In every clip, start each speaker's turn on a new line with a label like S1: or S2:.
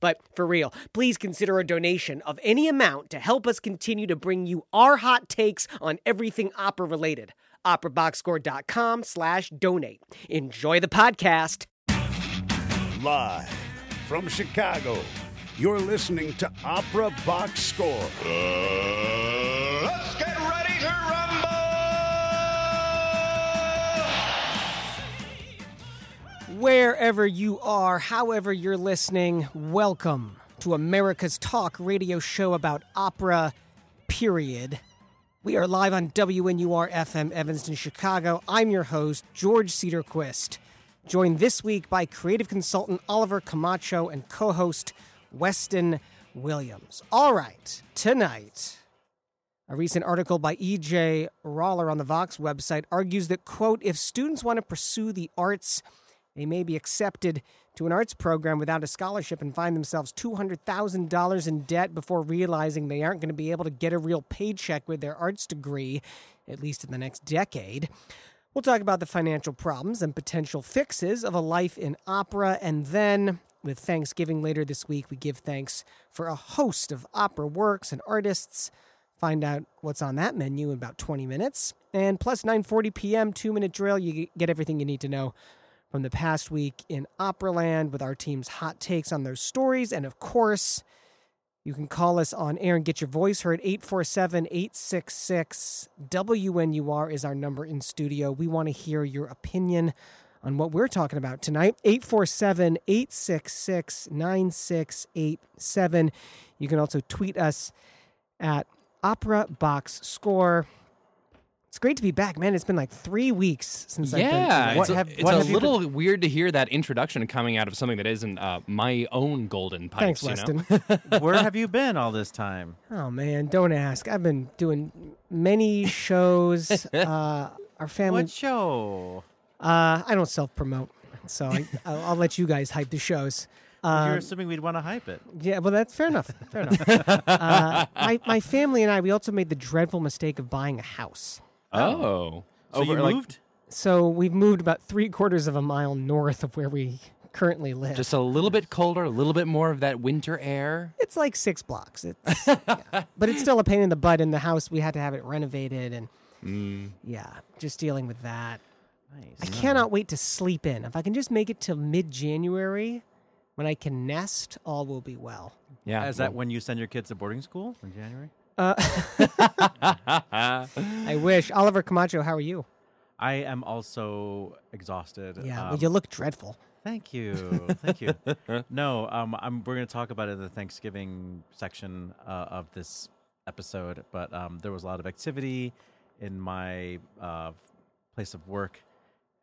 S1: But for real, please consider a donation of any amount to help us continue to bring you our hot takes on everything opera related. operaboxscore.com slash donate. Enjoy the podcast.
S2: Live from Chicago, you're listening to Opera Box Score.
S3: Let's
S1: Wherever you are, however you're listening, welcome to America's Talk radio show about opera, period. We are live on WNUR FM Evanston, Chicago. I'm your host, George Cedarquist, joined this week by creative consultant Oliver Camacho and co host Weston Williams. All right, tonight. A recent article by E.J. Roller on the Vox website argues that, quote, if students want to pursue the arts, they may be accepted to an arts program without a scholarship and find themselves $200,000 in debt before realizing they aren't going to be able to get a real paycheck with their arts degree, at least in the next decade. We'll talk about the financial problems and potential fixes of a life in opera, and then, with Thanksgiving later this week, we give thanks for a host of opera works and artists. Find out what's on that menu in about 20 minutes. And plus 9:40 p.m. 2-minute drill, you get everything you need to know from the past week in Operaland with our team's hot takes on those stories. And of course, you can call us on air and get your voice heard. 847 866 WNUR is our number in studio. We want to hear your opinion on what we're talking about tonight. 847 866 9687. You can also tweet us at Opera Box Score. It's great to be back, man. It's been like three weeks since I've been.
S4: Yeah,
S1: What
S4: it's, a,
S1: have-
S4: it's
S1: what
S4: a
S1: have you been-
S4: little weird to hear that introduction coming out of something that isn't uh, my own golden pipes.
S1: Thanks,
S4: you know?
S1: Weston.
S5: Where have you been all this time?
S1: Oh man, don't ask. I've been doing many shows. uh, our family.
S5: What show?
S1: Uh, I don't self promote, so I, I'll, I'll let you guys hype the shows.
S5: You're
S1: Um,
S5: assuming we'd want to hype it.
S1: yeah, well, that's fair enough. Fair enough. uh, my my family and I, we also made the dreadful mistake of buying a house.
S4: Oh,
S5: So you
S4: Over, like,
S5: moved?
S1: So we've moved about three quarters of a mile north of where we currently live.
S4: just a little bit colder, a little bit more of that winter air.
S1: it's like six blocks. It's, yeah. But it's still a pain in the butt in the house. We had to have it renovated, and
S4: Mm.
S1: yeah, just dealing with that. Nice. I
S5: Nice.
S1: cannot wait to sleep in. If I can just make it till mid January, when I can nest, all will be well.
S4: Yeah,
S5: Is that when you send your kids to boarding school in January?
S1: Uh, I wish. Oliver Camacho, how are you?
S5: I am also exhausted.
S1: Yeah, well,
S5: Um,
S1: you look dreadful.
S5: Thank you, thank you. no, um, I'm, we're going to talk about it in the Thanksgiving section uh, of this episode, but um, there was a lot of activity in my uh, place of work,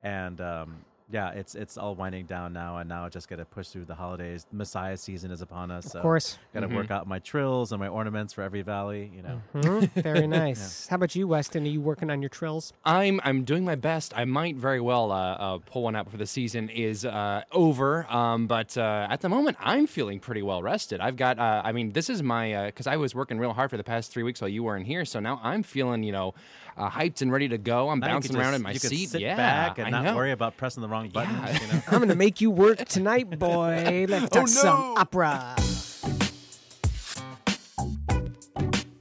S5: and um, yeah, it's it's all winding down now, and now I just got to push through the holidays. Messiah season is upon us.
S1: Of course.
S5: got to
S4: Mhm.
S5: work out my trills and my ornaments for every valley. You know,
S1: Mhm, Very nice. How about you, Weston? Are you working on your trills?
S4: I'm I'm doing my best. I might very well uh, uh, pull one out before the season is uh, over. Um, but uh, at the moment, I'm feeling pretty well rested. I've got. Uh, I mean, this is my because I was working real hard for the past three weeks while you weren't here. So now I'm feeling you know uh, hyped and ready to go. I'm
S5: Now
S4: bouncing
S5: could
S4: around
S5: just-
S4: in my
S5: you could
S4: seat.
S5: sit
S4: yeah,
S5: back and
S4: I
S5: not
S4: know.
S5: worry about pressing the wrong buttons.
S4: Yeah.
S5: You know.
S1: I'm going to make you work tonight, boy. Let's oh, talk some opera.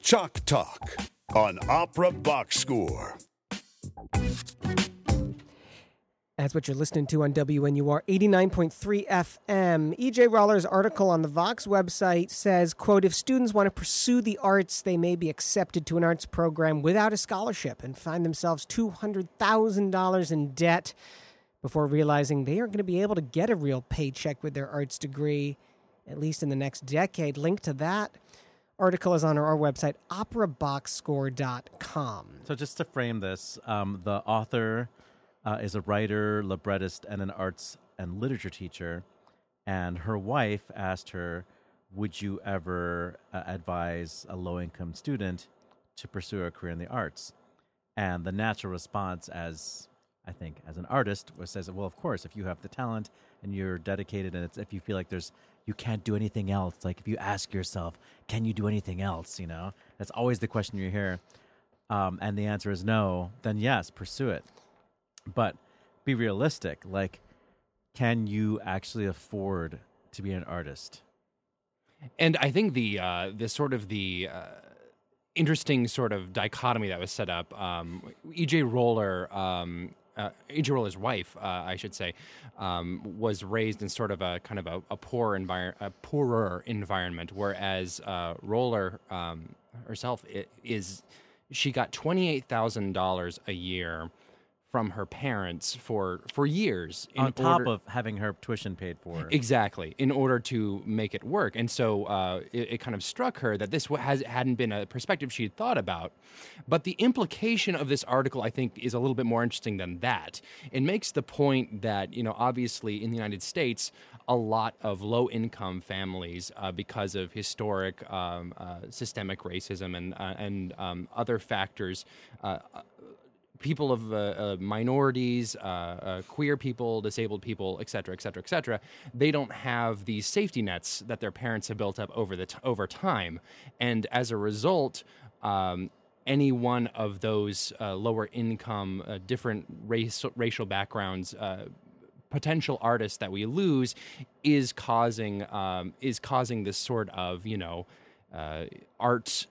S2: Chalk Talk on Opera Box Score.
S1: That's what you're listening to on WNUR 89.3 FM. EJ Roller's article on the Vox website says, quote, if students want to pursue the arts, they may be accepted to an arts program without a scholarship and find themselves $200,000 in debt before realizing they aren't going to be able to get a real paycheck with their arts degree, at least in the next decade. Link to that article is on our website, operaboxscore.com.
S5: So just to frame this, um, the author uh, is a writer, librettist, and an arts and literature teacher. And her wife asked her, would you ever uh, advise a low income student to pursue a career in the arts? And the natural response, as I think, as an artist, says, well, of course, if you have the talent and you're dedicated, and it's, if you feel like there's you can't do anything else, like if you ask yourself, can you do anything else? You know, that's always the question you hear. Um, and the answer is no. Then yes, pursue it, but be realistic. Like, can you actually afford to be an artist?
S4: And I think the uh, the sort of the uh, interesting sort of dichotomy that was set up. Um, E.J. Roller, um, uh, E.J. Roller's wife, uh, I should say, um, was raised in sort of a kind of a, a poor envir- a poorer environment, whereas uh, Roller um, herself is she got twenty eight thousand dollars a year from her parents for for years in
S5: On top
S4: order-
S5: of having her tuition paid for.
S4: Exactly, in order to make it work, and so uh, it, it kind of struck her that this has hadn't been a perspective she had thought about. But the implication of this article, I think, is a little bit more interesting than that. It makes the point that you know, obviously, in the United States, a lot of low-income families, uh, because of historic um, uh, systemic racism and uh, and um, other factors. People of uh, uh, minorities, uh, uh, queer people, disabled people, et cetera, et cetera, et cetera, they don't have these safety nets that their parents have built up over the t- over time, and as a result. Um, any one of those uh, lower income, uh, different race, racial backgrounds, potential artists that we lose, is causing um, is causing this sort of you know art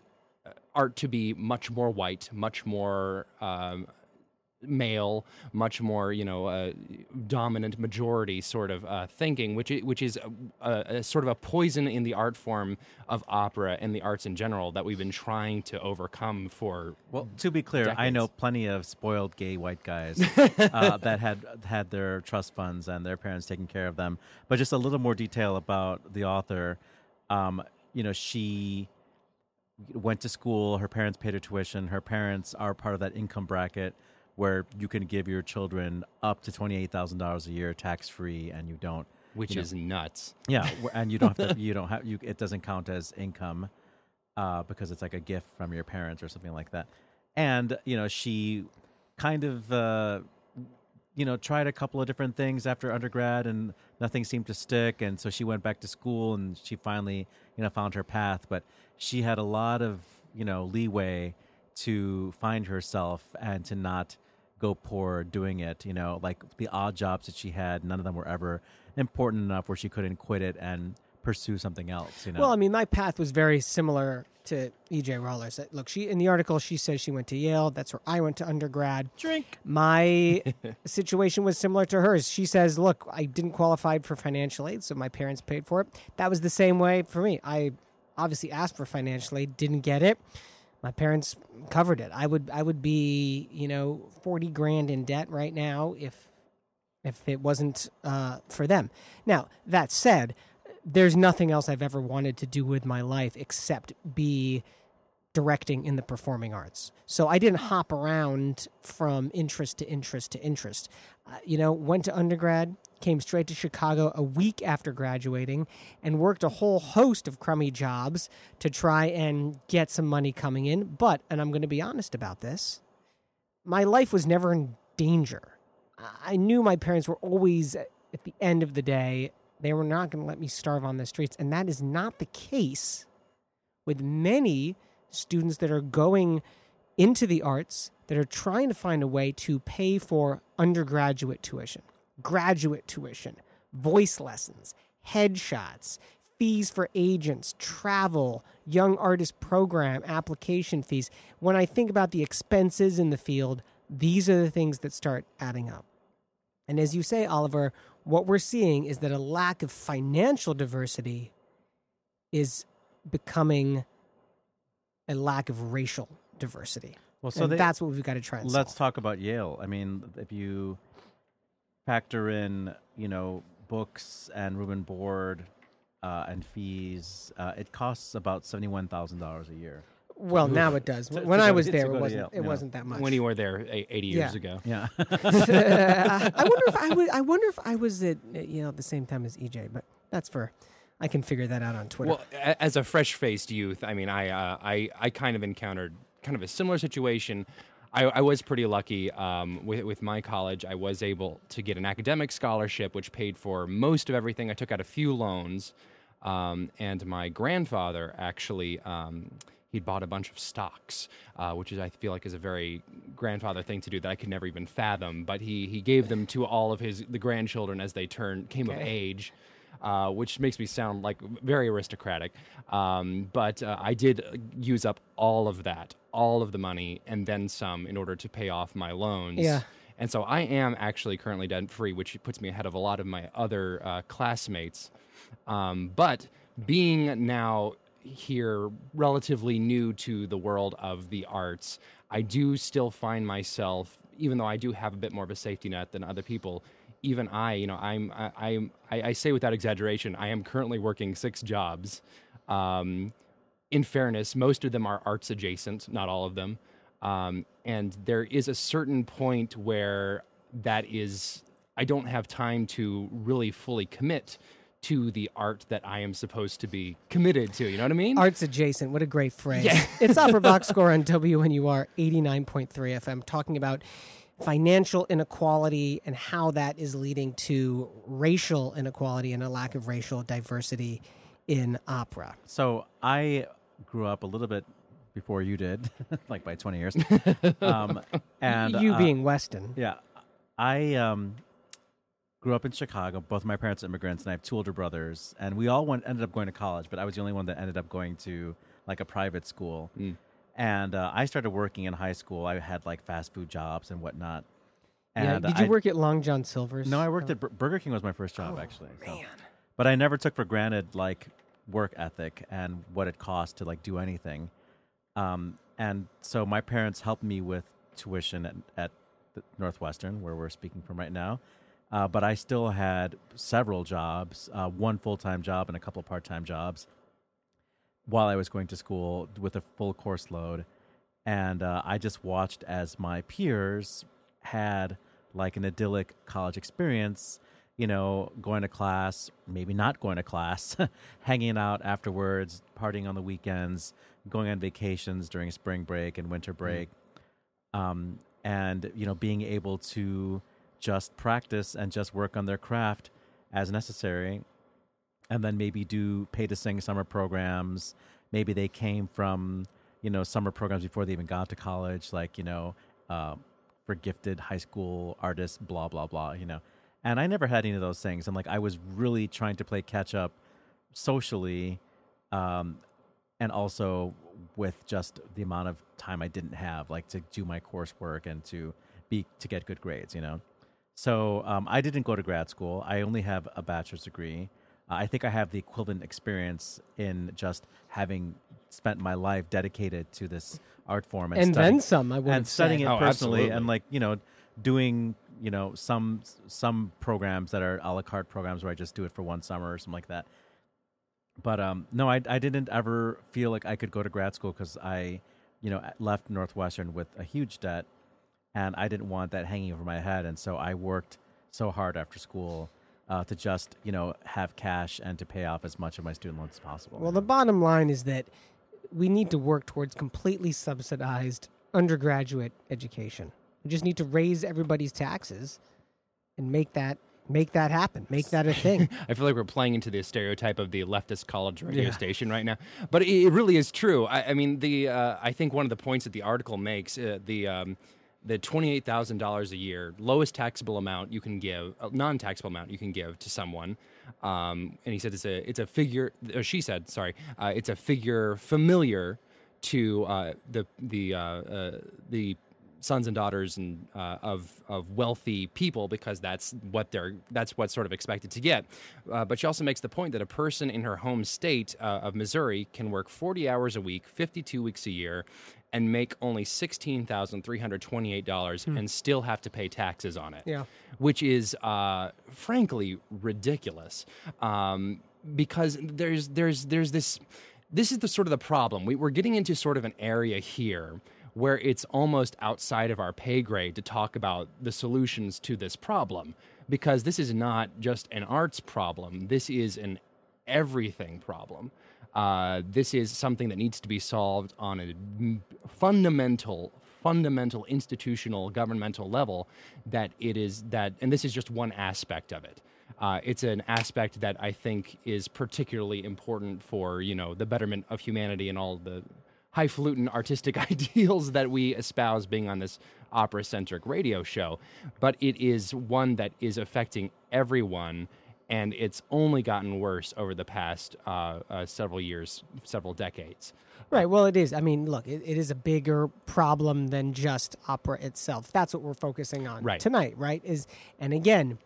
S4: art to be much more white, much more um, male, much more you know uh, dominant majority sort of uh, thinking, which which is a, a, a sort of a poison in the art form of opera and the arts in general that we've been trying to overcome for.
S5: Well, to be clear, I know plenty of spoiled gay white guys uh, that had had their trust funds and their parents taking care of them. But just a little more detail about the author. Um, you know, she went to school. Her parents paid her tuition. Her parents are part of that income bracket where you can give your children up to twenty eight thousand dollars a year tax free, and you don't.
S4: Which
S5: you know,
S4: is nuts.
S5: yeah, and you don't have to. You don't have. You it doesn't count as income uh, because it's like a gift from your parents or something like that. And you know, she kind of uh, you know tried a couple of different things after undergrad, and nothing seemed to stick. And so she went back to school, and she finally you know found her path. But she had a lot of you know leeway to find herself and to not go poor doing it. You know, like the odd jobs that she had, none of them were ever important enough where she couldn't quit it and pursue something else. You know,
S1: Well, I mean, my path was very similar to EJ Roller's. That- Look, she in the article she says she went to Yale. That's where I went to undergrad.
S5: drink.
S1: My situation was similar to hers. She says, "Look, I didn't qualify for financial aid, so my parents paid for it." That was the same way for me. I obviously asked for financial aid, didn't get it. My parents covered it. I would I would be, you know, 40 grand in debt right now if if it wasn't uh, for them. Now, that said, there's nothing else I've ever wanted to do with my life except be directing in the performing arts. So I didn't hop around from interest to interest to interest. Uh, you know, went to undergrad, came straight to Chicago a week after graduating, and worked a whole host of crummy jobs to try and get some money coming in. But, and I'm going to be honest about this, my life was never in danger. I- I knew my parents were always, at the end of the day, they were not going to let me starve on the streets. And that is not the case with many students that are going into the arts that are trying to find a way to pay for undergraduate tuition, graduate tuition, voice lessons, headshots, fees for agents, travel, young artist program, application fees. When I think about the expenses in the field, these are the things that start adding up. And as you say, Oliver, what we're seeing is that a lack of financial diversity is becoming a lack of racial diversity.
S5: Well, so
S1: and
S5: they,
S1: that's what we've got to try and
S5: let's
S1: solve.
S5: talk about Yale. I mean, if you factor in, you know, books and room and board uh, and fees, uh, it costs about seventy-one thousand dollars a year.
S1: Well, now it does.
S5: To-
S1: when
S5: to
S1: I was
S5: to
S1: there,
S5: go
S1: it wasn't.
S5: Yale,
S1: It
S5: yeah.
S1: wasn't that much.
S4: When you were there 80 years
S1: Yeah.
S4: ago.
S5: Yeah.
S1: I wonder if I was. I wonder if I was at you know at the same time as EJ, but that's for I can figure that out on Twitter.
S4: Well, as a fresh-faced youth, I mean, I uh, I I kind of encountered kind of a similar situation. I, I was pretty lucky um, with with my college. I was able to get an academic scholarship, which paid for most of everything. I took out a few loans, um, and my grandfather actually. Um, He'd bought a bunch of stocks, uh, which is I feel like is a very grandfather thing to do that I could never even fathom. But he he gave them to all of his the grandchildren as they turned came of age uh, which makes me sound like very aristocratic. Um, but uh, I did use up all of that, all of the money, and then some in order to pay off my loans.
S1: Yeah.
S4: And so I am actually currently debt free, which puts me ahead of a lot of my other uh, classmates. Um, but being now here relatively new to the world of the arts, I do still find myself, even though I do have a bit more of a safety net than other people, even I, you know, I'm, I, I'm, I, I say without exaggeration, I am currently working six jobs. Um, in fairness, most of them are arts adjacent, not all of them. Um, and there is a certain point where that is, I don't have time to really fully commit to the art that I am supposed to be committed to. You know what I mean?
S1: Arts adjacent. What a great phrase.
S4: Yeah.
S1: it's Opera Box Score on WNUR 89.3 FM, talking about financial inequality and how that is leading to racial inequality and a lack of racial diversity in opera.
S5: So I grew up a little bit before you did, like by 20 years. um, and
S1: you
S5: uh,
S1: being Weston.
S5: yeah, I um, grew up in Chicago. Both my parents are immigrants, and I have two older brothers. And we all went ended up going to college, but I was the only one that ended up going to like a private school. And uh, I started working in high school. I had like fast food jobs and whatnot.
S1: Yeah. Did you
S5: I-
S1: work at Long John Silver's?
S5: No, I worked at Bur- Burger King. Was my first job
S1: Oh,
S5: actually. so-
S1: Man.
S5: but I never took for granted like work ethic and what it cost to like do anything. Um, and so my parents helped me with tuition at, at the Northwestern, where we're speaking from right now. Uh, but I still had several jobs, uh, one full time job and a couple part time jobs while I was going to school with a full course load. And uh, I just watched as my peers had like an idyllic college experience, you know, going to class, maybe not going to class, hanging out afterwards, partying on the weekends, going on vacations during spring break and winter break. Um, and, you know, being able to just practice and just work on their craft as necessary and then maybe do pay to sing summer programs. Maybe they came from you know summer programs before they even got to college, like you know uh, for gifted high school artists, blah blah blah. You know, and I never had any of those things. And like I was really trying to play catch up socially, um, and also with just the amount of time I didn't have, like to do my coursework and to be to get good grades. You know. So um, I didn't go to grad school. I only have a bachelor's degree. Uh, I think I have the equivalent experience in just having spent my life dedicated to this art form and,
S1: And
S5: studying,
S1: then some, I would
S5: and
S1: have
S5: studying
S1: said.
S5: it
S4: Oh,
S5: personally,
S4: absolutely.
S5: and like you know, doing you know some some programs that are a la carte programs where I just do it for one summer or something like that. But um, no, I I didn't ever feel like I could go to grad school because I, you know, left Northwestern with a huge debt, and I didn't want that hanging over my head, and so I worked so hard after school uh, to just you know have cash and to pay off as much of my student loans as possible.
S1: Well, the bottom line is that we need to work towards completely subsidized undergraduate education. We just need to raise everybody's taxes and make that make that happen. Make that a thing.
S4: I feel like we're playing into the stereotype of the leftist college radio
S5: Yeah.
S4: station right now, but it, really is true. I, I mean, the uh, I think one of the points that the article makes uh, the um, the twenty eight thousand dollars a year lowest taxable amount you can give, uh, non taxable amount you can give to someone, um, and he said it's a it's a figure. Or she said, sorry, uh, it's a figure familiar to uh, the the uh, uh, the sons and daughters and uh, of of wealthy people because that's what they're that's what's sort of expected to get. But she also makes the point that a person in her home state of Missouri can work 40 hours a week, 52 weeks a year, and make only sixteen thousand three hundred twenty-eight dollars, and still have to pay taxes on it.
S1: Yeah.
S4: which is uh, frankly ridiculous. Um, because there's there's there's this this is the sort of the problem. We, we're getting into sort of an area here where it's almost outside of our pay grade to talk about the solutions to this problem because this is not just an arts problem. This is an everything problem. Uh, this is something that needs to be solved on a fundamental, fundamental institutional governmental level. That it is that, and this is just one aspect of it. Uh, it's an aspect that I think is particularly important for you know the betterment of humanity and all the highfalutin artistic ideals that we espouse being on this opera centric radio show. But it is one that is affecting everyone, and it's only gotten worse over the past uh, uh, several years, several decades.
S1: Right. Well, it is. I mean, look, it, it is a bigger problem than just opera itself. That's what we're focusing on
S4: Right.
S1: tonight, right? Is and again,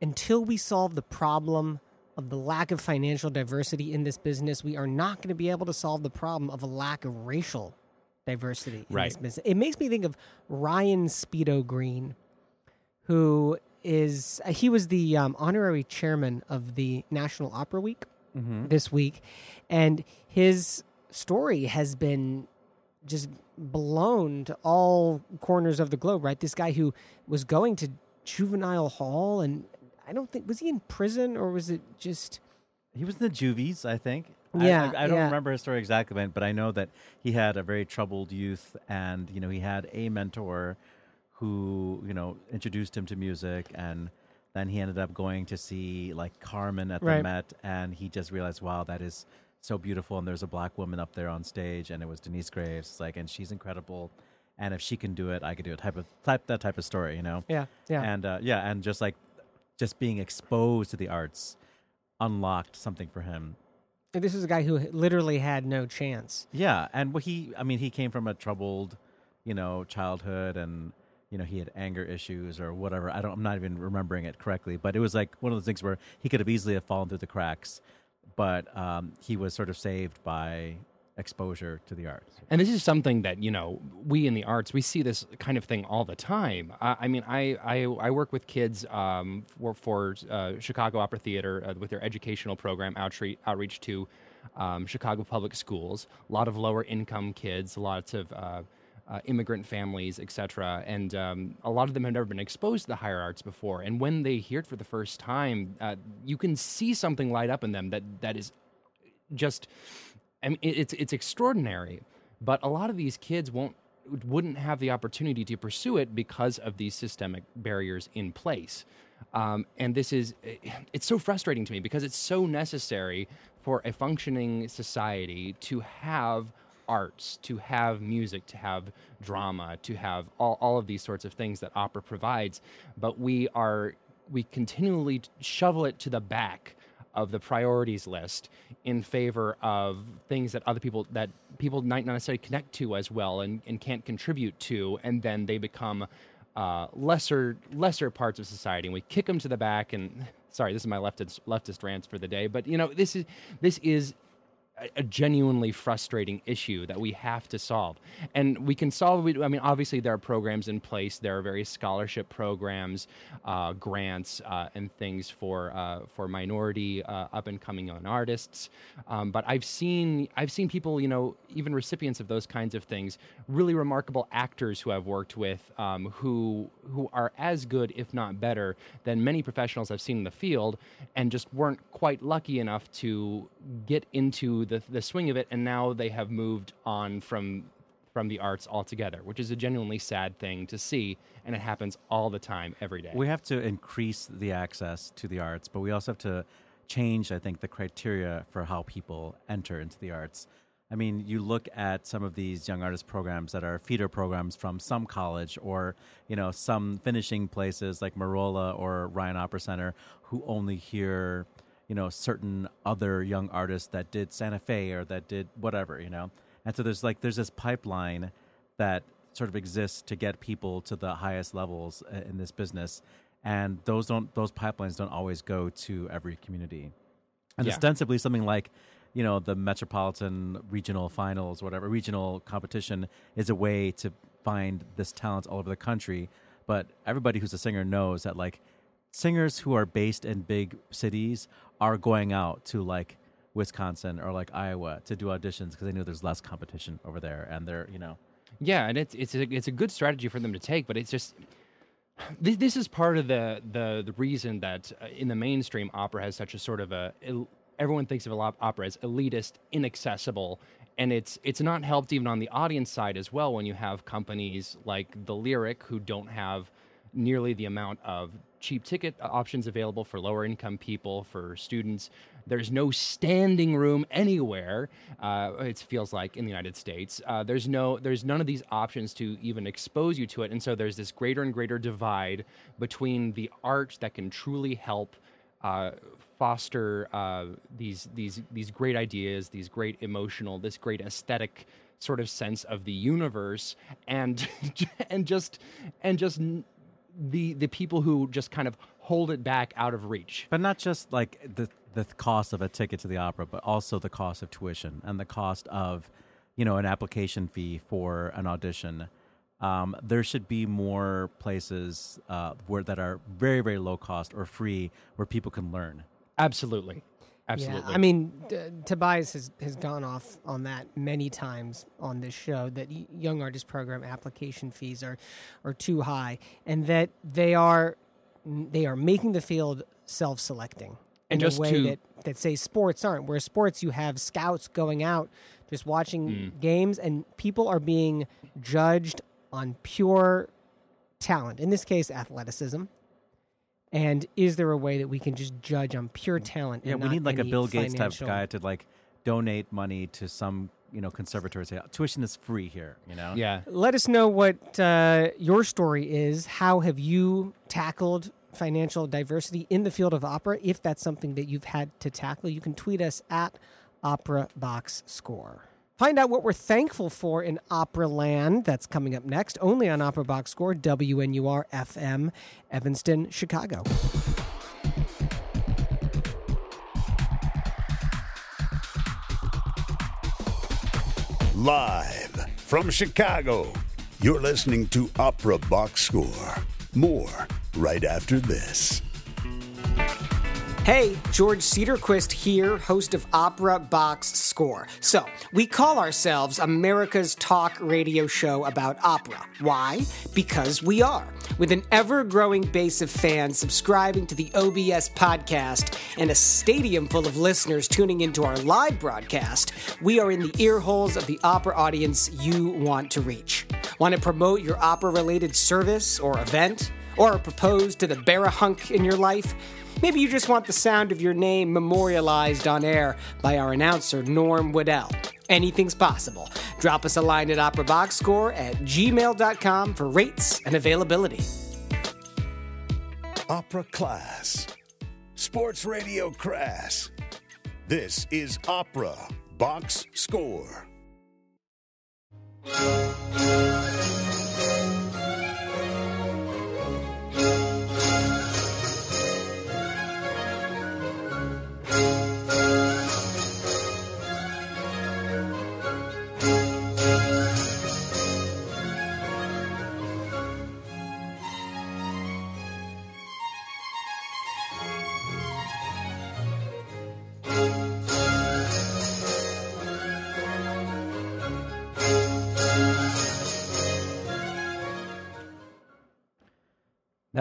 S1: until we solve the problem of the lack of financial diversity in this business, we are not going to be able to solve the problem of a lack of racial diversity in this
S4: Right.
S1: business. It makes me think of Ryan Speedo Green, who is uh, he was the um, honorary chairman of the National Opera Week this week, and his story has been just blown to all corners of the globe. Right, this guy who was going to juvenile hall, and I don't think was he in prison or was it just
S5: He was in the juvies, I think. I-
S1: Yeah,
S5: I, I don't
S1: yeah.
S5: remember his story exactly, but I know that he had a very troubled youth, and you know he had a mentor who you know introduced him to music, and then he ended up going to see like Carmen at the
S1: Right.
S5: Met, and he just realized, wow, that is so beautiful, and there's a black woman up there on stage, and it was Denyce Graves, It's like, and she's incredible, and if she can do it, I could do it. Type of type that type of story, you know.
S1: yeah yeah
S5: And uh, yeah, and just like just being exposed to the arts unlocked something for him.
S1: this is a guy who literally had no chance.
S5: Yeah, and he, I mean, he came from a troubled, you know, childhood, and you know, he had anger issues or whatever. I don't, I'm not even remembering it correctly, but it was like one of those things where he could have easily have fallen through the cracks, but um, he was sort of saved by exposure to the arts.
S4: And this is something that you know we in the arts we see this kind of thing all the time. Uh, I mean, I, I I work with kids um, for, for uh, Chicago Opera Theater uh, with their educational program outreach outreach to um, Chicago public schools. A lot of lower income kids, lots of uh, uh, immigrant families, etc. And um, a lot of them have never been exposed to the higher arts before. And when they hear it for the first time, uh, you can see something light up in them that that is just, I mean, it's it's extraordinary, but a lot of these kids won't wouldn't have the opportunity to pursue it because of these systemic barriers in place. Um, and this is it's so frustrating to me because it's so necessary for a functioning society to have arts, to have music, to have drama, to have all, all of these sorts of things that opera provides. But we are we continually shovel it to the back of the priorities list in favor of things that other people that people might not necessarily connect to as well and, and can't contribute to and then they become uh, lesser lesser parts of society and we kick them to the back and sorry this is my leftist leftist rants for the day but you know this is this is a- genuinely frustrating issue that we have to solve. And we can solve it. I mean, obviously, there are programs in place. There are various scholarship programs, uh, grants, uh, and things for uh, for minority uh, up and coming young artists. Um, but I've seen I've seen people, you know, even recipients of those kinds of things, really remarkable actors who I've worked with, um, who who are as good, if not better, than many professionals I've seen in the field, and just weren't quite lucky enough to get into the the swing of it, and now they have moved on from from the arts altogether, which is a genuinely sad thing to see, and it happens all the time, every day.
S5: We have to increase the access to the arts, but we also have to change, I think, the criteria for how people enter into the arts. I mean, you look at some of these young artist programs that are feeder programs from some college or, you know, some finishing places like Merola or Ryan Opera Center who only hear, you know, certain other young artists that did Santa Fe or that did whatever, you know. And so there's like there's this pipeline that sort of exists to get people to the highest levels uh, in this business and those don't those pipelines don't always go to every community and
S4: Yeah.
S5: ostensibly something like you know the metropolitan regional finals whatever regional competition is a way to find this talent all over the country but everybody who's a singer knows that like singers who are based in big cities are going out to like Wisconsin or like Iowa to do auditions because they know there's less competition over there and they're you know.
S4: Yeah, and it's it's a, it's a good strategy for them to take, but it's just this, this is part of the the the reason that uh, in the mainstream opera has such a sort of a everyone thinks of op- opera as elitist, inaccessible, and it's it's not helped even on the audience side as well when you have companies like the Lyric who don't have nearly the amount of cheap ticket options available for lower income people, for students. There's no standing room anywhere. Uh, it feels like in the United States, uh, there's no, there's none of these options to even expose you to it, and so there's this greater and greater divide between the art that can truly help uh, foster uh, these these these great ideas, these great emotional, this great aesthetic sort of sense of the universe, and and just and just the the people who just kind of hold it back out of reach.
S5: But not just like the the cost of a ticket to the opera, but also the cost of tuition and the cost of, you know, an application fee for an audition. Um, there should be more places uh, where that are very very low cost or free where people can learn.
S4: Absolutely. Absolutely.
S1: Yeah, I mean, Tobias has, has gone off on that many times on this show that young artist program application fees are are too high, and that they are they are making the field self selecting in
S4: just
S1: a way
S4: to-
S1: that that say sports aren't. Where sports, you have scouts going out just watching
S4: Mm.
S1: games, and people are being judged on pure talent. In this case, athleticism. And is there a way that we can just judge on pure talent?
S5: Yeah, we
S1: not
S5: need like a Bill Gates type
S1: financial-
S5: guy to like donate money to some you know conservatory. Say tuition is free here. You know.
S4: yeah.
S1: Let us know what uh, your story is. How have you tackled financial diversity in the field of opera? If that's something that you've had to tackle, you can tweet us at Opera Box Score. Find out what we're thankful for in Opera Land. That's coming up next, only on Opera Box Score, WNUR FM, Evanston, Chicago.
S2: Live from Chicago, you're listening to Opera Box Score. More right after this.
S1: Hey, George Cedarquist here, host of Opera Box Score. So, we call ourselves America's talk radio show about opera. Why? Because we are. With an ever growing base of fans subscribing to the OBS podcast and a stadium full of listeners tuning into our live broadcast, we are in the ear holes of the opera audience you want to reach. Want to promote your opera related service or event? Or propose to the barahunk in your life? Maybe you just want the sound of your name memorialized on air by our announcer, Norm Waddell. Anything's possible. Drop us a line at operaboxscore at gmail.com for rates and availability.
S2: Opera Class. Sports Radio Crass. This is Opera Box Score.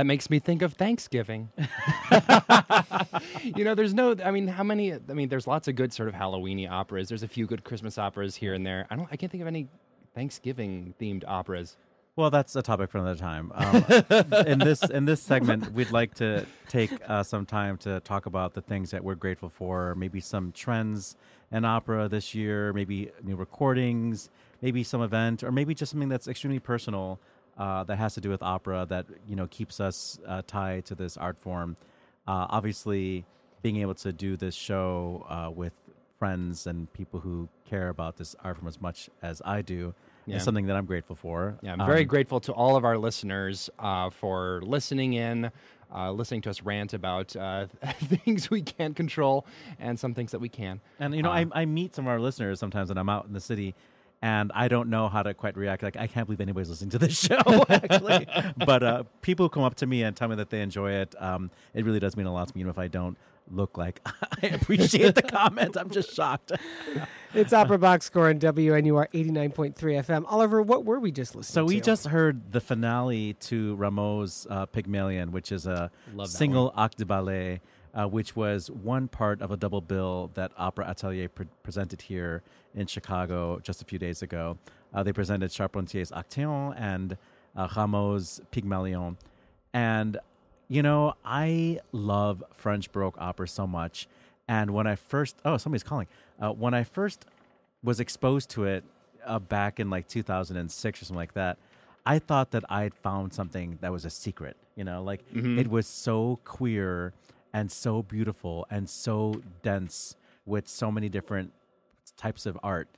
S4: That makes me think of Thanksgiving. you know, there's no. I mean, how many? I mean, there's lots of good sort of Halloweeny operas. There's a few good Christmas operas here and there. I don't. I can't think of any Thanksgiving themed operas.
S5: Well, that's a topic for another time. Um, in this in this segment, we'd like to take uh, some time to talk about the things that we're grateful for. Maybe some trends in opera this year. Maybe new recordings. Maybe some event, or maybe just something that's extremely personal uh, that has to do with opera that you know keeps us uh, tied to this art form. Uh, obviously, being able to do this show uh, with friends and people who care about this art form as much as I do
S4: Yeah.
S5: is something that I'm grateful for.
S4: Yeah, I'm very
S5: Um,
S4: grateful to all of our listeners uh, for listening in, uh, listening to us rant about uh, things we can't control and some things that we can.
S5: And you know,
S4: Um,
S5: I, I meet some of our listeners sometimes when I'm out in the city, and I don't know how to quite react. Like, I can't believe anybody's listening to this show, actually. but uh, people come up to me and tell me that they enjoy it. Um, it really does mean a lot to me, even if I don't look like I appreciate the comment. I'm just shocked.
S1: It's Opera Box Score on WNUR 89.3 FM. Oliver, what were we just listening
S5: So
S1: to?
S5: we just heard the finale to Rameau's uh, Pygmalion, which is a
S4: Love
S5: single acte de ballet uh, which was one part of a double bill that Opera Atelier pre- presented here in Chicago just a few days ago. Uh, they presented Charpentier's Actéon and uh, Rameau's Pygmalion. And, you know, I love French Baroque opera so much. And when I first, oh, somebody's calling. Uh, when I first was exposed to it uh, back in like 2006 or something like that, I thought that I had found something that was a secret. You know, like it was so queer and so beautiful and so dense with so many different types of art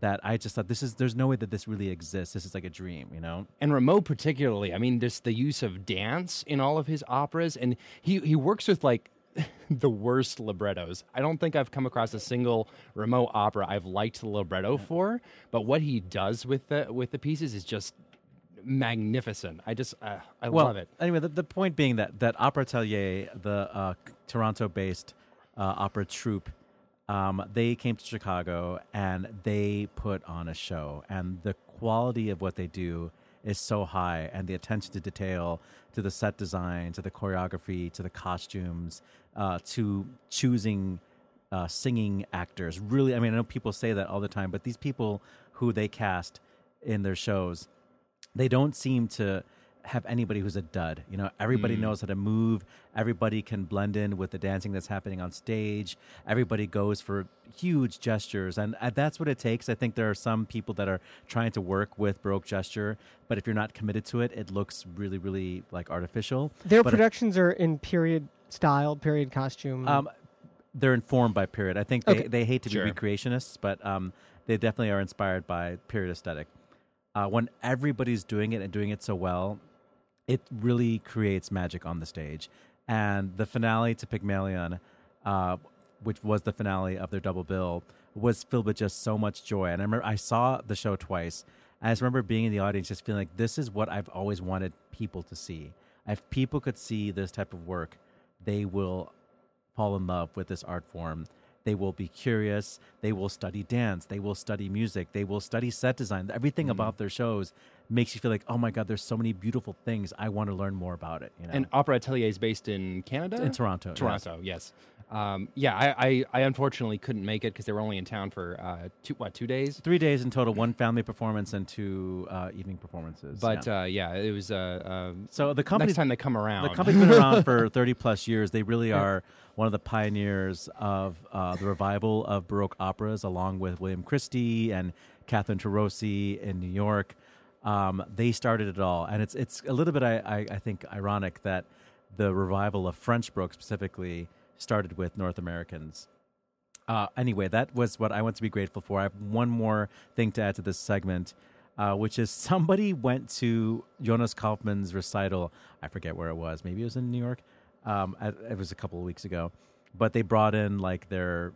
S5: that I just thought this is there's no way that this really exists. This is like a dream, you know.
S4: And Rameau particularly, I mean, there's the use of dance in all of his operas, and he he works with like the worst librettos. I don't think I've come across a single Rameau opera I've liked the libretto for, but what he does with the with the pieces is just magnificent. I just uh, I
S5: well,
S4: love it.
S5: Anyway, the, the point being that that Opera Atelier, the uh, Toronto-based uh, opera troupe, um, they came to Chicago and they put on a show, and the quality of what they do is so high, and the attention to detail, to the set design, to the choreography, to the costumes, uh, to choosing. Uh, singing actors really i mean i know people say that all the time but these people who they cast in their shows they don't seem to have anybody who's a dud. You know, everybody knows how to move. Everybody can blend in with the dancing that's happening on stage. Everybody goes for huge gestures, and that's what it takes. I think there are some people that are trying to work with Baroque gesture, but if you're not committed to it, it looks really, really like artificial.
S1: Their
S5: But if-
S1: productions are in period style, period costume.
S5: um, they're informed by period. I think they,
S1: Okay.
S5: they hate to
S4: Sure.
S5: be recreationists, but um, they definitely are inspired by period aesthetic. Uh, when everybody's doing it and doing it so well, it really creates magic on the stage. And the finale to Pygmalion, uh, which was the finale of their double bill, was filled with just so much joy. And I remember I saw the show twice. I just remember being in the audience, just feeling like this is what I've always wanted people to see. If people could see this type of work, they will fall in love with this art form. They will be curious. They will study dance. They will study music. They will study set design. Everything about mm. their shows makes you feel like, oh my God, there's so many beautiful things. I want to learn more about it. You know?
S4: And Opera Atelier is based in Canada,
S5: in Toronto. yes.
S4: Toronto, yes. Um, yeah, I, I, I unfortunately couldn't make it because they were only in town for uh, two what two days.
S5: Three days in total, one family performance and two uh, evening performances.
S4: But
S5: yeah.
S4: uh, yeah, it was. Uh, um,
S5: so the company
S4: next time they come around,
S5: The company's been around for 30 plus years. They really are one of the pioneers of uh, the revival of Baroque operas, along with William Christie and Catherine Tarosi in New York. Um, they started it all, and it's it's a little bit, I, I, I think, ironic that the revival of French Baroque specifically started with North Americans. Uh, anyway, that was what I want to be grateful for. I have one more thing to add to this segment, uh, which is somebody went to Jonas Kaufmann's recital. I forget where it was. Maybe it was in New York. Um, it was a couple of weeks ago, but they brought in like their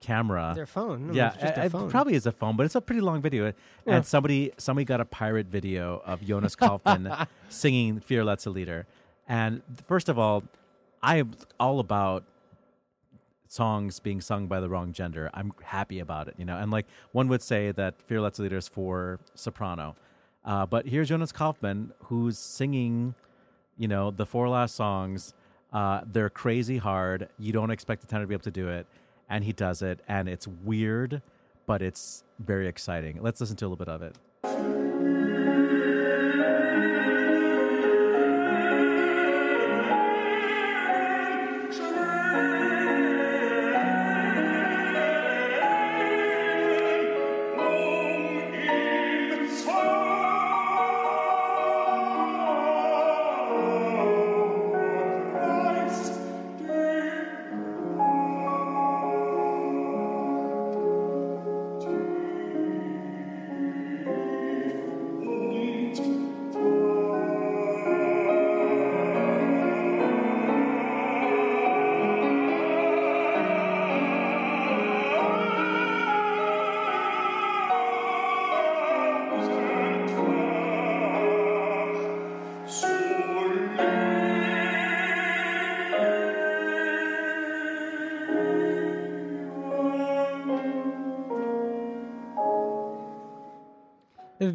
S5: camera.
S1: their phone. No,
S5: yeah,
S1: it's just
S5: I-
S1: a
S5: I-
S1: phone.
S5: probably is a phone, but it's a pretty long video.
S1: Yeah.
S5: And somebody somebody got a pirate video of Jonas Kaufmann singing "Vier letzte Lieder." And first of all, I am all about songs being sung by the wrong gender. I'm happy about it, you know. And like one would say that "Vier letzte Lieder" is for soprano, uh, but here's Jonas Kaufmann who's singing, you know, the four last songs. Uh, they're crazy hard. You don't expect the tenor to be able to do it, and he does it, and it's weird, but it's very exciting. Let's listen to a little bit of it.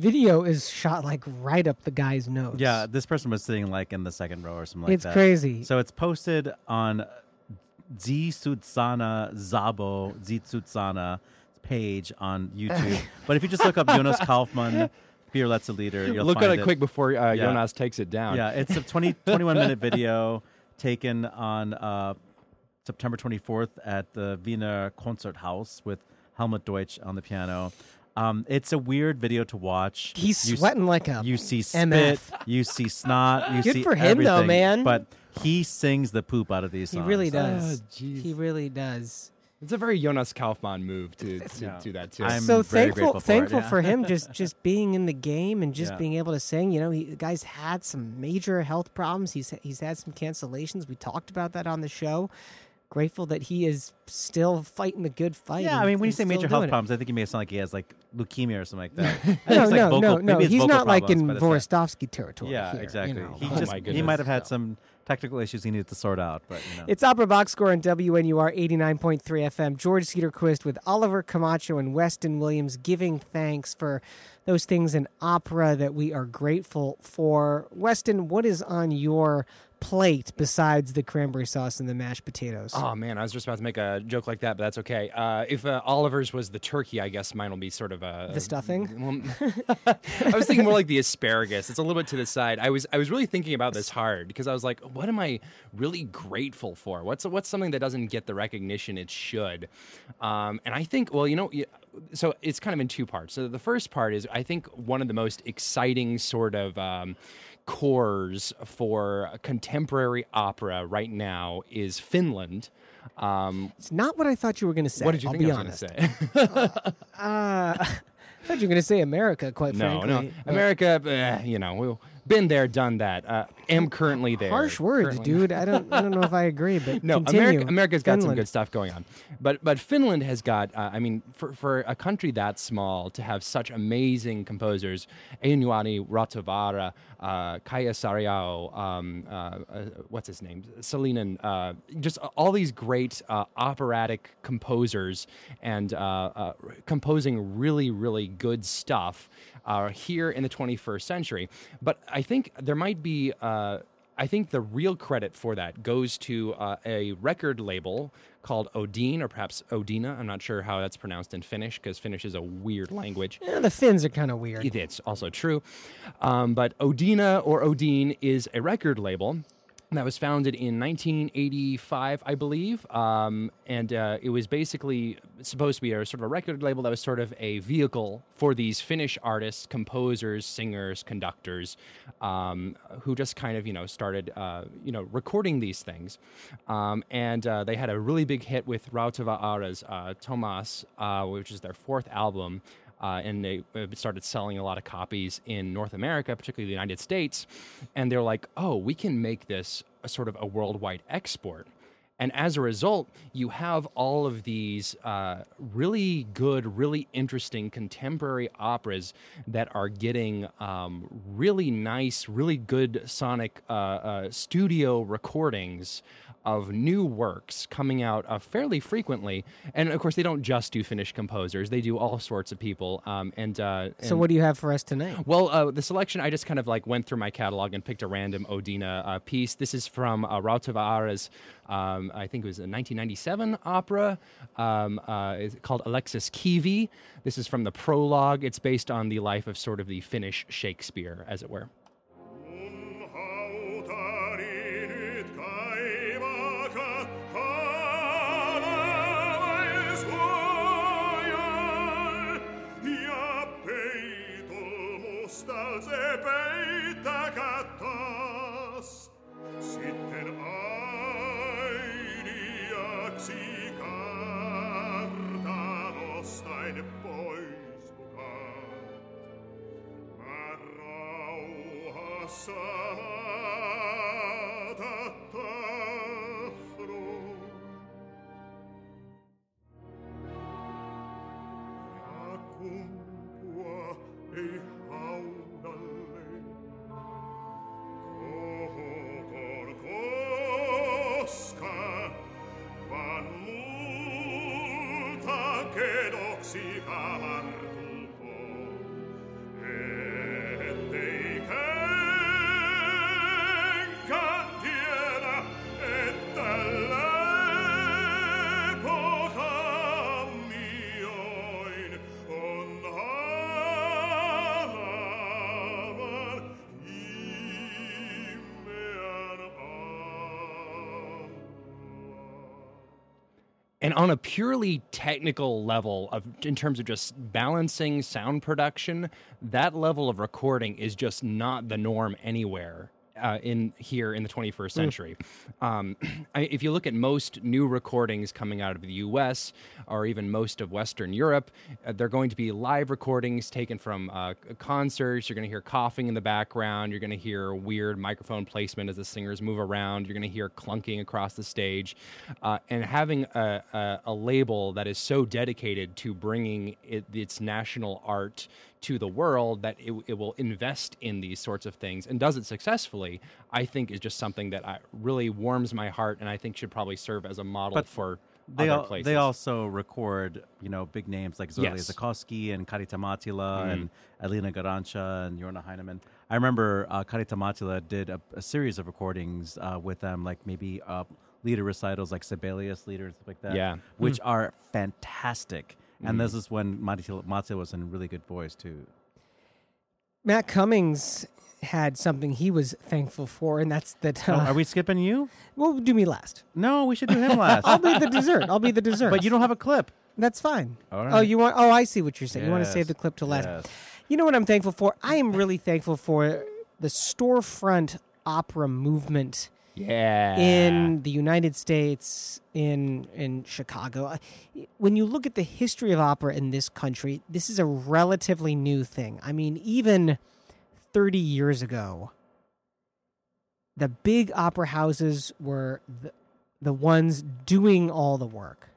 S1: Video is shot like right up the guy's nose.
S5: Yeah, this person was sitting like in the second row or something like
S1: it's
S5: that.
S1: crazy.
S5: So it's posted on Zitsutsana Zabo Zitsutsana page on YouTube. but if you just look up Jonas Kaufmann, Beer Let's a Leader, you'll
S4: Look
S5: find
S4: at it quick before uh,
S5: Yeah.
S4: Jonas takes it down.
S5: Yeah, it's a 20, 21 minute video taken on uh, September 24th at the Wiener Konzerthaus with Helmut Deutsch on the piano. Um, it's a weird video to watch.
S1: He's
S5: You s-
S1: sweating like a
S5: You see spit,
S1: MF.
S5: you see snot, you
S1: Good
S5: see
S1: for him, though, man.
S5: But he sings the poop out of these songs.
S1: He really does.
S4: Oh,
S1: he really does.
S4: It's a very Jonas Kaufmann move to, to
S5: Yeah.
S4: do that too.
S5: I'm
S1: so
S5: very
S1: thankful,
S5: grateful for it,
S1: thankful
S5: yeah.
S1: for him just just being in the game and just
S5: Yeah.
S1: being able to sing. You know, he, the guy's had some major health problems. He's he's had some cancellations. We talked about that on the show. Grateful that he is still fighting the good fight.
S5: Yeah, I mean, when you say major
S1: doing
S5: health
S1: it.
S5: problems, I think he may sound like he has like leukemia or something like that. I
S1: No,
S5: like
S1: no,
S5: vocal,
S1: no, no.
S5: maybe
S1: He's not like in
S5: problems, but it's not-
S1: Hvorostovsky territory.
S5: Yeah,
S1: here, you
S5: exactly.
S1: know.
S5: He
S4: Oh
S5: just
S4: my
S5: he might have had
S4: no.
S5: some technical issues he needed to sort out, but you know.
S1: It's Opera Box Score on WNUR 89.3 FM. George Cedarquist with Oliver Camacho and Weston Williams giving thanks for those things in opera that we are grateful for. Weston, what is on your plate besides the cranberry sauce and the mashed potatoes?
S4: Oh man, I was just about to make a joke like that, but that's okay. Uh, if uh, Oliver's was the turkey, I guess mine will be sort of a
S1: The stuffing?
S4: Well, I was thinking more like the asparagus. It's a little bit to the side. I was I was really thinking about this hard because I was like, what am I really grateful for? What's what's something that doesn't get the recognition it should? Um, and I think, well, you know. So it's kind of in two parts. So the first part is, I think, one of the most exciting sort of um, cores for contemporary opera right now is Finland. Um,
S1: it's not what I thought you were going to say.
S4: what did you
S1: I'll
S4: think
S1: be
S4: I was going to say?
S1: Uh, I thought you were going to say America, quite
S4: no,
S1: frankly.
S4: no. America, eh, you know, we've been there, done that. Uh, am currently there.
S1: Harsh words,
S4: Currently-
S1: dude. I don't. I don't know if I agree, but
S4: No,
S1: continue.
S4: America, America's got some good stuff going on, but but Finland has got. Uh, I mean, for for a country that small to have such amazing composers, Einojuhani Rautavaara, uh, Kaija Saariaho, um, uh, uh, what's his name, Sallinen, uh, just all these great uh, operatic composers and uh, uh, composing really really good stuff uh, here in the 21st century. But I think there might be. Uh, I think the real credit for that goes to uh, a record label called Odin, or perhaps Odina. I'm not sure how that's pronounced in Finnish because Finnish is a weird language.
S1: Yeah, the Finns are kind of weird.
S4: It's also true. Um, but Odina or Odin is a record label that was founded in 1985, I believe. Um, and uh, it was basically supposed to be a sort of a record label that was sort of a vehicle for these Finnish artists, composers, singers, conductors, um, who just kind of, you know, started, uh, you know, recording these things. Um, and uh, they had a really big hit with Rautavaara's uh, Thomas, uh, which is their fourth album uh, and they uh, started selling a lot of copies in North America, particularly the United States. And they're like, oh, we can make this a sort of a worldwide export. And as a result, you have all of these uh, really good, really interesting contemporary operas that are getting um, really nice, really good sonic uh, uh, studio recordings of new works coming out uh, fairly frequently. And of course, they don't just do Finnish composers; they do all sorts of people. Um, and uh,
S1: So what do you have for us tonight?
S4: well, uh, the selection, I just kind of like went through my catalog and picked a random Odina uh, piece. This is from uh, Rautavaara's, um, I think it was a 1997 opera um, uh, called Aleksis Kivi. This is from the prologue. It's based on the life of sort of the Finnish Shakespeare, as it were. And on a purely technical level of in terms of just balancing sound production, that level of recording is just not the norm anywhere uh, in here in the 21st century. Um, I, if you look at most new recordings coming out of the U.S. or even most of Western Europe, uh, they're going to be live recordings taken from uh, concerts. You're going to hear coughing in the background. You're going to hear weird microphone placement as the singers move around. You're going to hear clunking across the stage, uh, and having a, a, a label that is so dedicated to bringing it, its national art to the world that it, it will invest in these sorts of things and does it successfully, I think is just something that I, really warms my heart and I think should probably serve as a model
S5: But
S4: for
S5: They,
S4: other
S5: al-
S4: places.
S5: they also record, you know, big names like Zorli
S4: Yes.
S5: Zakowski and Karita Mattila
S4: Mm-hmm.
S5: and Elina Garanča and Jorma Hynninen. I remember uh, Karita Mattila did a, a series of recordings uh, with them, like maybe uh, lieder recitals like Sibelius lieder and stuff like that.
S4: Yeah.
S5: Which are fantastic. And this is when Mattila was in really good voice, too.
S1: Matt Cummings had something he was thankful for, and that's that.
S5: Oh,
S1: Uh,
S5: are we skipping you?
S1: well, do me last.
S5: No, we should do him last.
S1: I'll be the dessert. I'll be the dessert.
S5: but you don't have a clip.
S1: That's fine.
S5: All
S1: Oh, you want? Oh, I see what you're saying. You want to save the clip to last.
S5: yes.
S1: You know what I'm thankful for? I am really thankful for the storefront opera movement
S4: yeah.
S1: in the United States, in in Chicago. Uh, When you look at the history of opera in this country, this is a relatively new thing. I mean, even 30 years ago, the big opera houses were the, the ones doing all the work.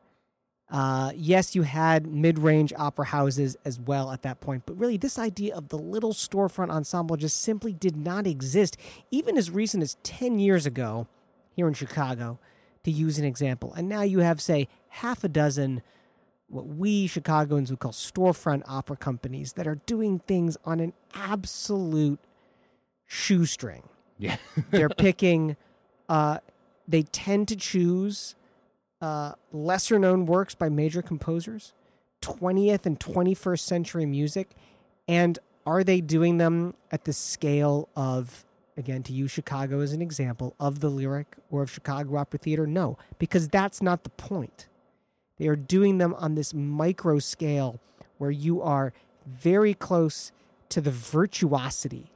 S1: Uh, yes, you had mid range opera houses as well at that point, but really, this idea of the little storefront ensemble just simply did not exist, even as recent as 10 years ago here in Chicago, to use an example. And now you have, say, half a dozen what we Chicagoans would call storefront opera companies that are doing things on an absolute shoestring
S4: yeah.
S1: they're picking uh they tend to choose uh lesser known works by major composers 20th and 21st century music and are they doing them at the scale of again to use chicago as an example of the lyric or of chicago opera theater no because that's not the point they are doing them on this micro scale where you are very close to the virtuosity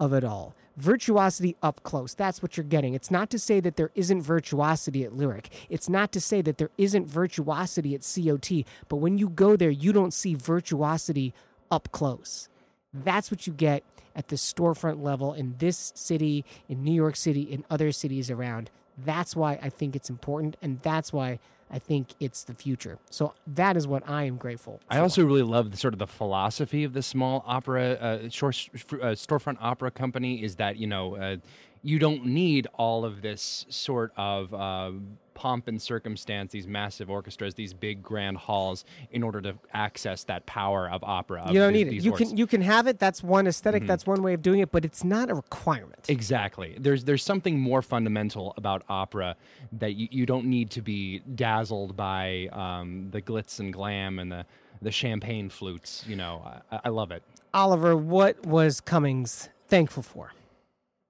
S1: of it all. Virtuosity up close. That's what you're getting. It's not to say that there isn't virtuosity at Lyric. It's not to say that there isn't virtuosity at COT. But when you go there, you don't see virtuosity up close. That's what you get at the storefront level in this city, in New York City, in other cities around. That's why I think it's important, and that's why I think it's the future. So that is what I am grateful.
S4: I also really love the sort of the philosophy of the small opera, uh, short, uh, storefront opera company is that you know uh, you don't need all of this sort of uh, pomp and circumstance, these massive orchestras, these big grand halls, in order to access that power of opera. of
S1: you don't
S4: these-
S1: need it. You
S4: works.
S1: can you can have it. That's one esthetic That's one way of doing it, but it's not a requirement.
S4: Exactly. There's there's something more fundamental about opera that you, you don't need to be dazzled by um, the glitz and glam and the the champagne flutes. You know, I, I love it.
S1: Oliver, what was Cummings thankful for?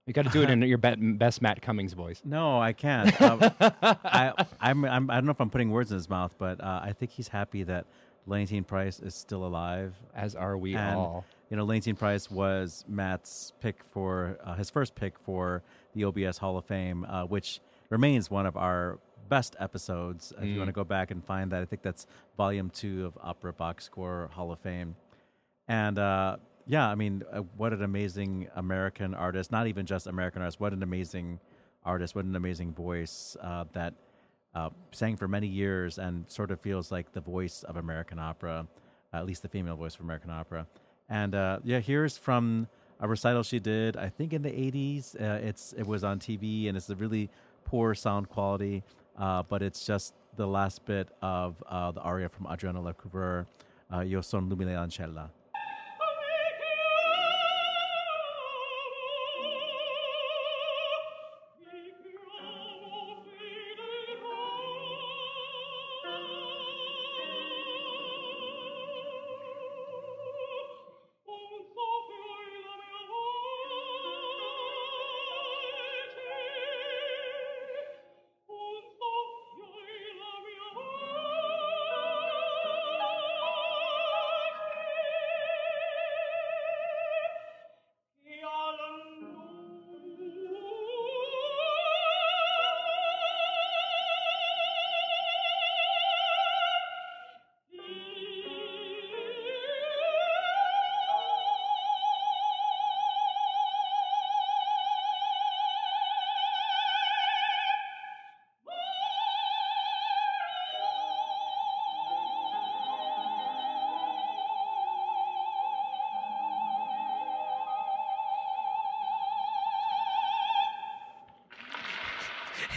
S4: You got to do it in your best Matt Cummings voice.
S5: No, I can't. Um, I, I'm, I'm, I don't know if I'm putting words in his mouth, but uh, I think he's happy that Leontyne Price is still alive.
S4: As are we
S5: and,
S4: all.
S5: You know, Leontyne Price was Matt's pick for uh, his first pick for the OBS Hall of Fame, uh, which remains one of our best episodes. If you want to go back and find that, I think that's volume two of Opera Box Score Hall of Fame. And uh, yeah, I mean, uh, what an amazing American artist! Not even just American artist. What an amazing artist! What an amazing voice uh, that uh, sang for many years and sort of feels like the voice of American opera, at least the female voice of American opera. And uh, yeah, here's from a recital she did, I think in the 80s. Uh, it's it was on TV and it's a really poor sound quality, uh, but it's just the last bit of the aria from Adriana Lecouvreur, Io son l'umile ancella.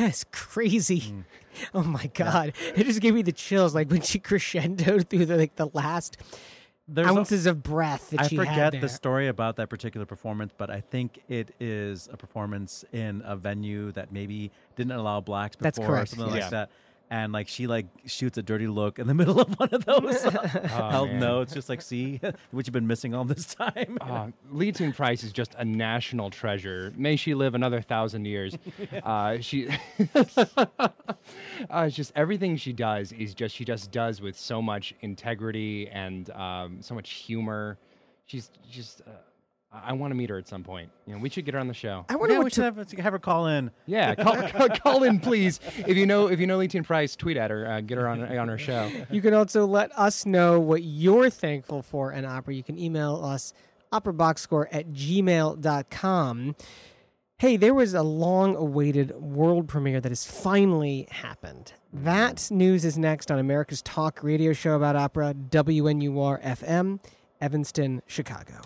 S1: That's crazy.
S5: Mm.
S1: Oh my god. It just gave me the chills like when she crescendoed through the like the last
S5: There's a-
S1: ounces of breath that
S5: I
S1: she had
S5: I
S1: forget
S5: the story about that particular performance, but I think it is a performance in a venue that maybe didn't allow blacks before
S1: That's
S5: or something
S4: yeah.
S5: like that. And like she like shoots a dirty look in the middle of one of those held
S4: man.
S5: It's just like see what you've been missing all this time.
S4: Uh, Leontyne Price is just a national treasure. May she live another thousand years. Uh, she, uh, it's just everything she does is just she just does with so much integrity and um, so much humor. She's just. Uh, I want to meet her at some point. You know, we should get her on the show.
S1: I wonder
S5: yeah, we should
S1: to,
S5: have, have her call in.
S4: Yeah, call, call, call in, please. If you know if you know Leontyne Price, tweet at her. Uh, get her on on her show.
S1: you can also let us know what you're thankful for in opera. You can email us operaboxscore at gmail.com. Hey, there was a long awaited world premiere that has finally happened. That news is next on America's Talk radio show about opera, WNUR FM, Evanston, Chicago.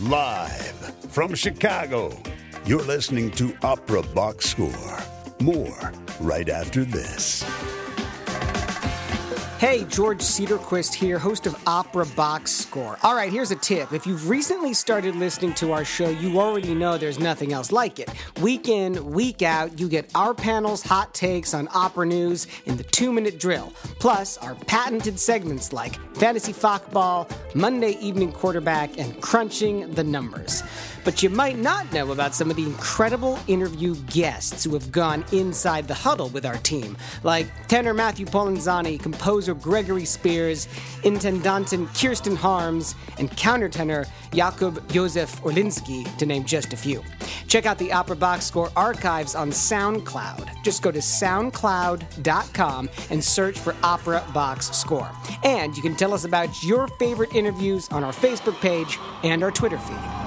S2: Live from Chicago, you're listening to Opera Box Score. More right after this.
S1: Hey, George Cedarquist here, host of Opera Box Score. All right, here's a tip. If you've recently started listening to our show, you already know there's nothing else like it. Week in, week out, you get our panel's hot takes on opera news in the two minute drill, plus our patented segments like Fantasy Fockball, Monday Evening Quarterback, and Crunching the Numbers. But you might not know about some of the incredible interview guests who have gone inside the huddle with our team, like tenor Matthew Polenzani, composer Gregory Spears, intendantin Kirsten Harms, and countertenor Jakub Josef Orlinski, to name just a few. Check out the Opera Box Score archives on SoundCloud. Just go to soundcloud.com and search for Opera Box Score. And you can tell us about your favorite interviews on our Facebook page and our Twitter feed.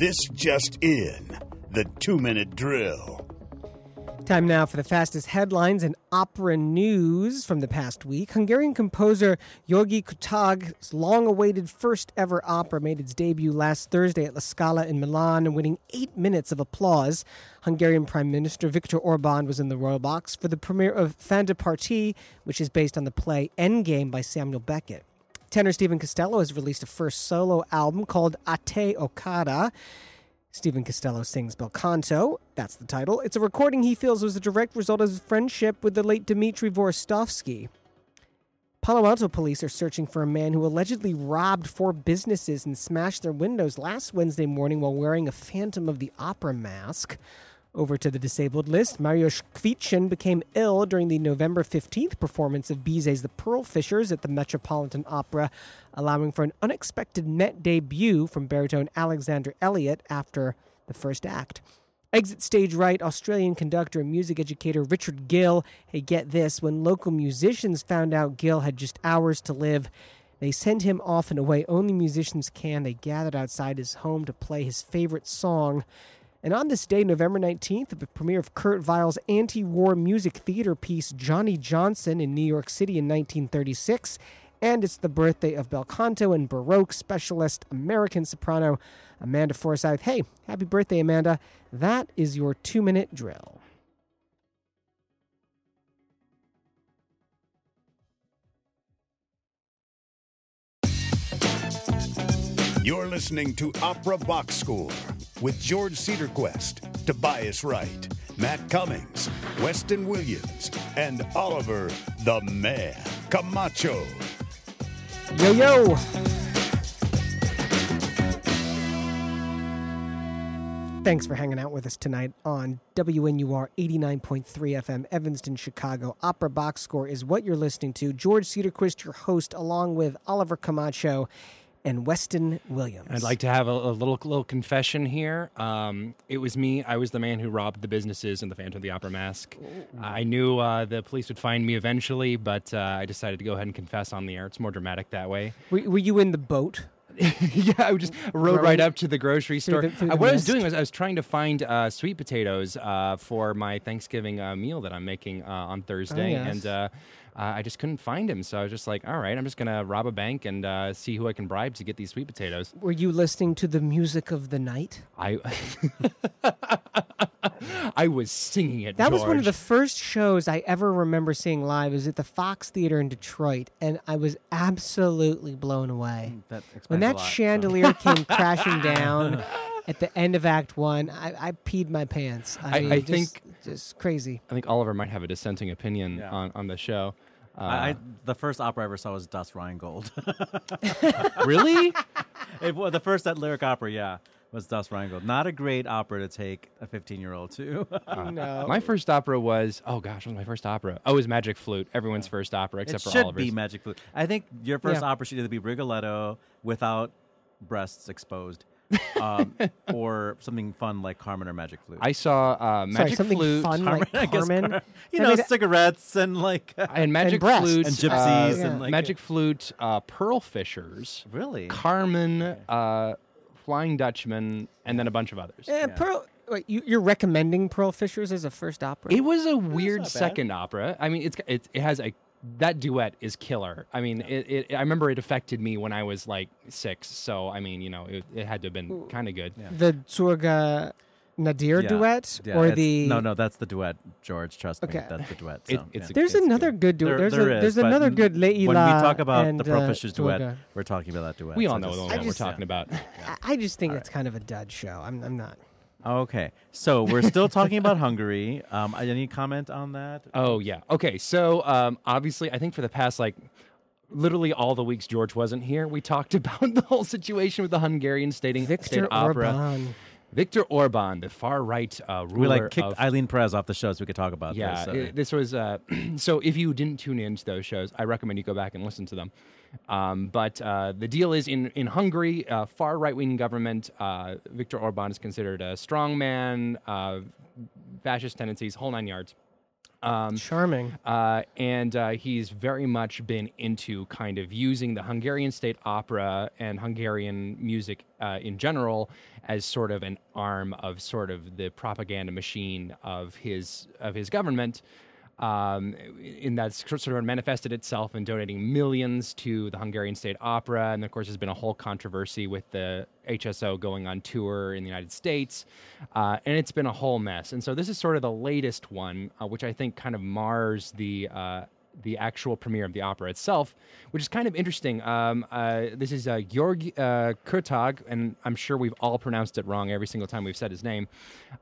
S2: This just in the two minute drill.
S1: Time now for the fastest headlines and opera news from the past week. Hungarian composer György Kurtág's long awaited first ever opera made its debut last Thursday at La Scala in Milan, winning eight minutes of applause. Hungarian Prime Minister Viktor Orban was in the royal box for the premiere of Fin de Partie, which is based on the play Endgame by Samuel Beckett. Tenor Stephen Costello has released a first solo album called Ate Okada. Stephen Costello sings bel canto. That's the title. It's a recording he feels was a direct result of his friendship with the late Dmitry Hvorostovsky. Palo Alto police are searching for a man who allegedly robbed four businesses and smashed their windows last Wednesday morning while wearing a Phantom of the Opera mask. Over to the disabled list, Mariusz Kwiecień became ill during the November 15th performance of Bizet's The Pearl Fishers at the Metropolitan Opera, allowing for an unexpected Met debut from baritone Alexander Elliott after the first act. Exit stage right, Australian conductor and music educator Richard Gill. Hey, get this when local musicians found out Gill had just hours to live, they sent him off in a way only musicians can. They gathered outside his home to play his favorite song. And on this day, November 19th, the premiere of Kurt Weill's anti war music theater piece Johnny Johnson in New York City in 1936. And it's the birthday of bel canto and Baroque specialist American soprano Amanda Forsythe. Hey, happy birthday, Amanda. That is your two minute drill.
S2: You're listening to Opera Box Score with George Cedarquist, Tobias Wright, Matt Cummings, Weston Williams, and Oliver the Man Camacho.
S1: Yo, yo. Thanks for hanging out with us tonight on WNUR 89.3 FM, Evanston, Chicago. Opera Box Score is what you're listening to. George Cedarquist, your host, along with Oliver Camacho and Weston Williams.
S4: I'd like to have a, a little little confession here. Um, it was me. I was the man who robbed the businesses in the Phantom of the Opera mask. I knew uh, the police would find me eventually, but uh, I decided to go ahead and confess on the air. It's more dramatic that way.
S1: Were, were you in the boat?
S4: yeah, I just rode right up to the grocery store.
S1: the-
S4: Uh,
S1: the
S4: what I was doing was I was trying to find uh, sweet potatoes uh, for my Thanksgiving uh, meal that I'm making uh, on Thursday,
S1: yes.
S4: and uh, I just couldn't find him. So I was just like, all right, I'm just gonna rob a bank and uh, see who I can bribe to get these sweet potatoes.
S1: Were you listening to the music of the night?
S4: I I was singing it.
S1: That was one of the first shows I ever remember seeing live. Is at the Fox Theater in Detroit, and I was absolutely blown away.
S5: That
S1: When that
S5: lot, so.
S1: chandelier came crashing down at the end of Act One, I, I peed my pants. I,
S4: I-
S1: mean,
S4: I
S1: just,
S4: think-
S1: just crazy.
S4: I think Oliver might have a dissenting opinion
S5: Yeah.
S4: on, on the show. Uh,
S5: I, I, the first opera I ever saw was Das Rheingold.
S4: really?
S5: it, well, the first that lyric opera, yeah, was Das Rheingold. Not a great opera to take a 15 year old to.
S1: no,
S4: My first opera was oh gosh, what was my first opera? Oh, it was Magic Flute. Everyone's first opera
S5: it
S4: except for
S5: should
S4: Oliver's.
S5: be Magic Flute. I think your first
S1: Yeah.
S5: opera should either be Rigoletto without breasts exposed, um, or something fun like Carmen or Magic Flute.
S4: I saw uh,
S1: sorry,
S4: Magic
S1: something
S4: Flute
S1: fun
S5: Carmen,
S1: like
S5: I guess
S1: Carmen.
S5: Car- you
S1: I
S5: know,
S1: mean,
S5: cigarettes and like
S4: and Magic
S1: breasts.
S4: Flute
S5: and
S4: uh,
S5: gypsies
S1: yeah.
S5: and like
S4: Magic Flute, uh, Pearl Fishers,
S5: Really?
S4: Carmen, uh, Flying Dutchman, and then a bunch of others.
S1: Eh, Pearl. Wait, you, you're recommending Pearl Fishers as a first opera?
S4: It was a weird second opera. I mean, it's it, it has a that duet is killer. I mean, it, it I remember it affected me when I was like six. So I mean, you know, it, it had to have been kind of good.
S1: the Zurga Nadir
S5: Yeah.
S1: duet
S5: Yeah,
S1: or the
S5: no, no, that's the duet, George. Trust
S1: Okay.
S5: me, that's the duet.
S4: It-
S5: so,
S4: it's
S5: yeah.
S1: There's
S4: It's
S1: another
S4: good.
S1: good duet.
S5: There-
S1: there's
S5: there
S1: a,
S5: is,
S1: there's another
S5: n-
S1: good Leila.
S5: When we talk about
S1: and,
S5: the Pearl
S1: uh,
S5: duet, we're talking about that duet.
S4: We
S5: so
S4: all know
S5: just-
S4: the one
S1: I
S4: we're
S1: just-
S4: talking about.
S1: I, I just think it's kind of a dud show. I'm, I'm not.
S5: Okay, so we're still talking about Hungary. Um, any comment on that?
S4: Oh yeah. Okay. So um, obviously, I think for the past like literally all the weeks George wasn't here, we talked about the whole situation with the Hungarian stating state
S1: Victor
S4: opera.
S1: Orban.
S4: Victor Orban, the far right uh, ruler
S5: we like kicked
S4: of
S5: Ailyn Perez off the show so we could talk about
S4: Yeah,
S5: this. uh,
S4: it- this was uh, so. If you didn't tune into those shows, I recommend you go back and listen to them. Um, but uh, the deal is in in Hungary, uh, far right wing government. Uh, Viktor Orban is considered a strong man, uh, fascist tendencies, whole nine yards. Um,
S1: Charming.
S4: uh, and uh, he's very much been into kind of using the Hungarian state opera and Hungarian music uh, in general as sort of an arm of sort of the propaganda machine of his of his government. Um, in that sort of manifested itself in donating millions to the Hungarian State Opera, and of course, there's been a whole controversy with the HSO going on tour in the United States, uh, and it's been a whole mess. And so this is sort of the latest one, uh, which I think kind of mars the uh, the actual premiere of the opera itself, which is kind of interesting. Um, uh, this is uh, Georg uh, Kurtag, and I'm sure we've all pronounced it wrong every single time we've said his name,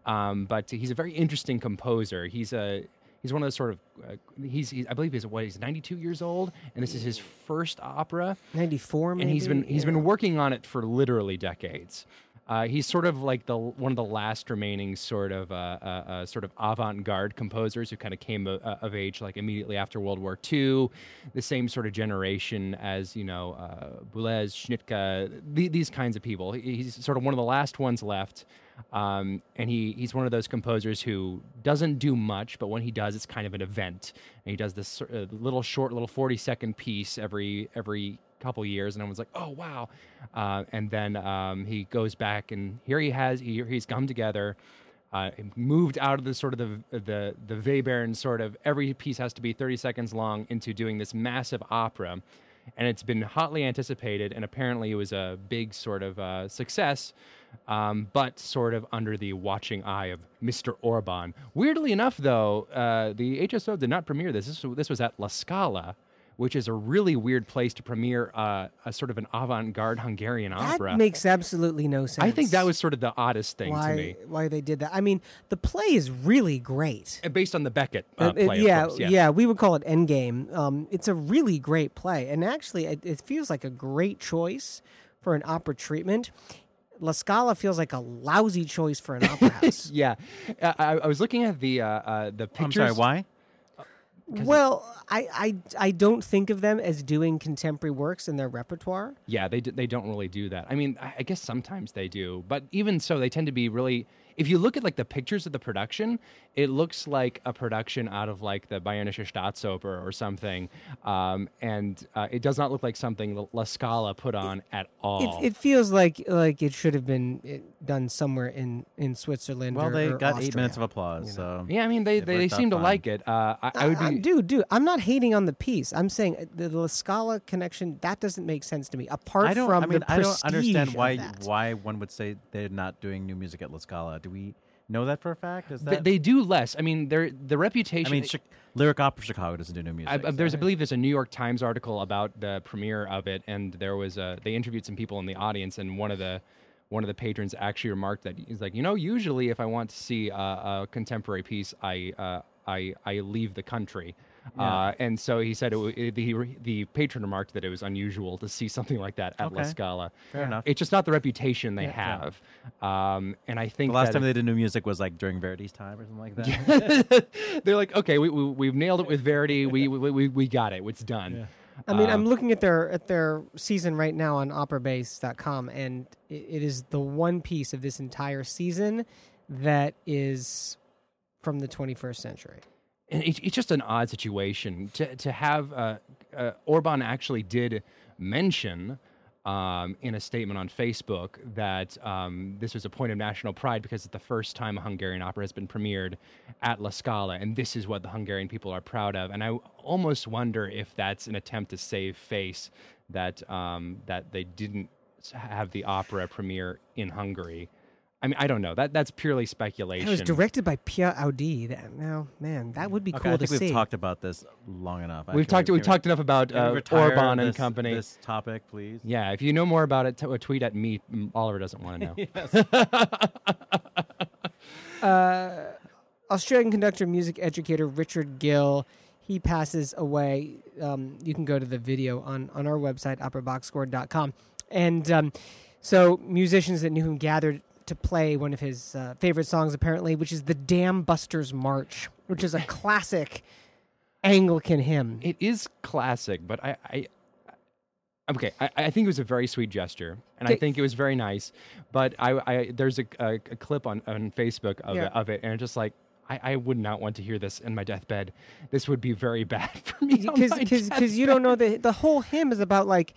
S4: um, but he's a very interesting composer. He's a He's one of those sort of. Uh, he's, he's. I believe he's what. He's 92 years old, and this is his first opera.
S1: 94 maybe.
S4: And he's been he's
S1: Yeah.
S4: been working on it for literally decades. Uh, he's sort of like the one of the last remaining sort of uh, uh, uh, sort of avant-garde composers who kind of came uh, of age like immediately after World War II, the same sort of generation as you know uh, Boulez, Schnittke, the, these kinds of people. He's sort of one of the last ones left, um, and he he's one of those composers who doesn't do much, but when he does, it's kind of an event. And he does this little short, little forty-second piece every every couple years, and everyone's like, "Oh wow!" Uh, and then um, he goes back, and here he has he, he's come together. Uh, moved out of the sort of the the the Webern sort of every piece has to be 30 seconds long into doing this massive opera, and it's been hotly anticipated, and apparently it was a big sort of uh, success, um, but sort of under the watching eye of Mr. Orban. Weirdly enough, though, uh, the HSO did not premiere this. This, this was at La Scala, which is a really weird place to premiere uh, a sort of an avant-garde Hungarian
S1: That
S4: opera.
S1: That makes absolutely no sense.
S4: I think that was sort of the oddest thing
S1: why
S4: to me,
S1: why they did that. I mean, the play is really great.
S4: Based on the Beckett uh,
S1: Uh, it-
S4: play. of
S1: yeah,
S4: course,
S1: yeah, we would call it Endgame. Um, it's a really great play, and actually, it, it feels like a great choice for an opera treatment. La Scala feels like a lousy choice for an opera house.
S4: Yeah, Uh, I, I was looking at the uh, uh, the pictures.
S5: I'm sorry, why?
S1: Well, I, I I don't think of them as doing contemporary works in their repertoire.
S4: Yeah, they d- they don't really do that. I mean, I I guess sometimes they do, but even so, they tend to be really. if you look at like the pictures of the production, it looks like a production out of like the Bayerische Staatsoper or something, um, and uh, it does not look like something La Scala put on at all.
S1: It, it feels like like it should have been eh, done somewhere in in Switzerland.
S5: Well,
S1: or,
S5: they
S1: or
S5: got eight minutes of
S1: Austria.
S5: applause. So
S4: yeah, I mean they they, they seem to
S5: fine.
S4: like it. Uh, I, I would
S1: Uh,
S4: be.
S1: dude, dude, I'm not hating on the piece. I'm saying uh, the, the La Scala connection that doesn't make sense to me. Apart
S5: I don't.
S1: from
S5: I mean,
S1: the
S5: I don't understand why why one would say they're not doing new music at La Scala. Do we know that for a fact? Is
S4: They,
S5: that?
S4: they do less. I mean, they're the reputation.
S5: I mean, Chi- Lyric Opera Chicago doesn't do new music.
S4: I, I- there's, I believe, there's a New York Times article about the premiere of it, and there was a. They interviewed some people in the audience, and one of the one of the patrons actually remarked that he's like, you know, usually if I want to see a, a contemporary piece, I uh, I I leave the country. Uh, and so he said it, wa- it, the the patron remarked that it was unusual to see something like that at La Scala.
S5: Fair enough.
S4: It's just not the reputation they
S1: Yeah.
S4: have, um, and I think
S5: the last
S4: that
S5: time
S4: it-
S5: they did new music was like during Verdi's time or something like that.
S4: they're like, okay, we, we we've nailed it with Verdi. We we, we, we got it. It's done.
S1: I mean,
S4: Uh,
S1: I'm looking at their at their season right now on operabase.com, and it, it is the one piece of this entire season that is from the 21st century.
S4: It, it's just an odd situation to to have uh, uh, Orban actually did mention um, in a statement on Facebook that um, this was a point of national pride because it's the first time a Hungarian opera has been premiered at La Scala, and this is what the Hungarian people are proud of. And I almost wonder if that's an attempt to save face that um, that they didn't have the opera premiere in Hungary. I mean, I don't know. That that's purely speculation.
S1: It was directed by Pierre Audi. That now, man, that would be
S5: okay,
S1: cool
S5: I
S1: to
S5: think we've
S1: see.
S5: talked about this long enough.
S4: We've
S5: actually.
S4: talked. We've
S5: we-
S4: talked enough about
S5: can
S4: uh,
S5: retire
S4: Orban and company.
S5: This topic, please.
S4: Yeah, if you know more about it, t- tweet at me. Oliver doesn't want to know.
S1: uh, Australian conductor, music educator Richard Gill. He passes away. Um, you can go to the video on, on our website, operaboxscore.com. And um, so, musicians that knew him gathered to play one of his uh, favorite songs, apparently, which is the Dam Busters March, which is a classic Anglican hymn.
S4: it is classic, but I, I okay, I, I think it was a very sweet gesture, and I think it was very nice. But I, I there's a, a, a clip on, on Facebook of,
S1: Yeah.
S4: it, of it, and it's just like. I, I would not want to hear this in my deathbed. This would be very bad for me. my
S1: because you don't know the the whole hymn is about like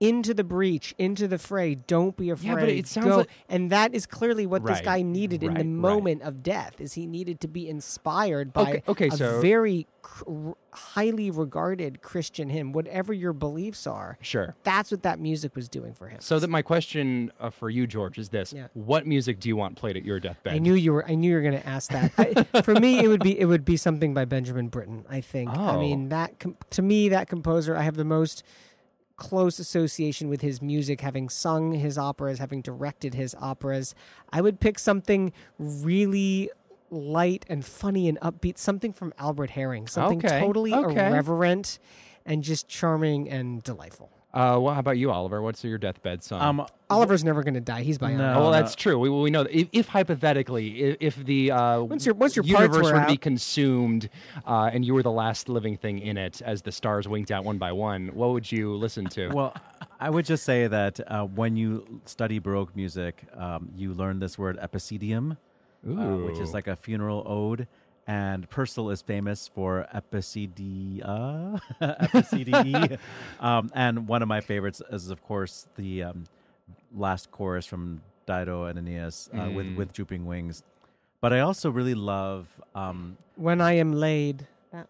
S1: into the breach, into the fray. Don't be afraid.
S4: Yeah, but it sounds
S1: Go.
S4: like-
S1: and that is clearly what this guy needed in the
S4: right, right.
S1: moment of death. Is he needed to be inspired by
S4: Okay- okay,
S1: a
S4: so-
S1: very cr- highly regarded Christian hymn, whatever your beliefs are.
S4: Sure.
S1: That's what that music was doing for him.
S4: So that my question uh, for you, George, is this:
S1: Yeah.
S4: What music do you want played at your deathbed?
S1: I knew you were. I knew you were going to ask that. I, for me, it would be it would be something by Benjamin Britten. I think. I
S4: Oh.
S1: mean that com- to me that composer, I have the most close association with his music, having sung his operas, having directed his operas. I would pick something really light and funny and upbeat, something from Albert Herring, something
S4: Okay,
S1: totally
S4: okay.
S1: irreverent and just charming and delightful.
S4: Uh, well, how about you, Oliver? What's your deathbed song?
S5: Um,
S1: Oliver's never going to die. He's bionic.
S5: No.
S4: Oh, well, that's true. We, we know that if, if hypothetically, if, if the uh,
S1: Once your- once your parts
S4: universe
S1: were
S4: were to be consumed uh, and you were the last living thing in it as the stars winked out one by one, what would you listen to?
S5: Well, I would just say that uh, when you study Baroque music, um, you learn this word epicedium, uh, which is like a funeral ode. And Purcell is famous for epicidia, epicedie. um, and one of my favorites is, of course, the um, last chorus from Dido and Aeneas uh, with
S4: Mm.
S5: with drooping wings. But I also really love um,
S1: When I am laid. That,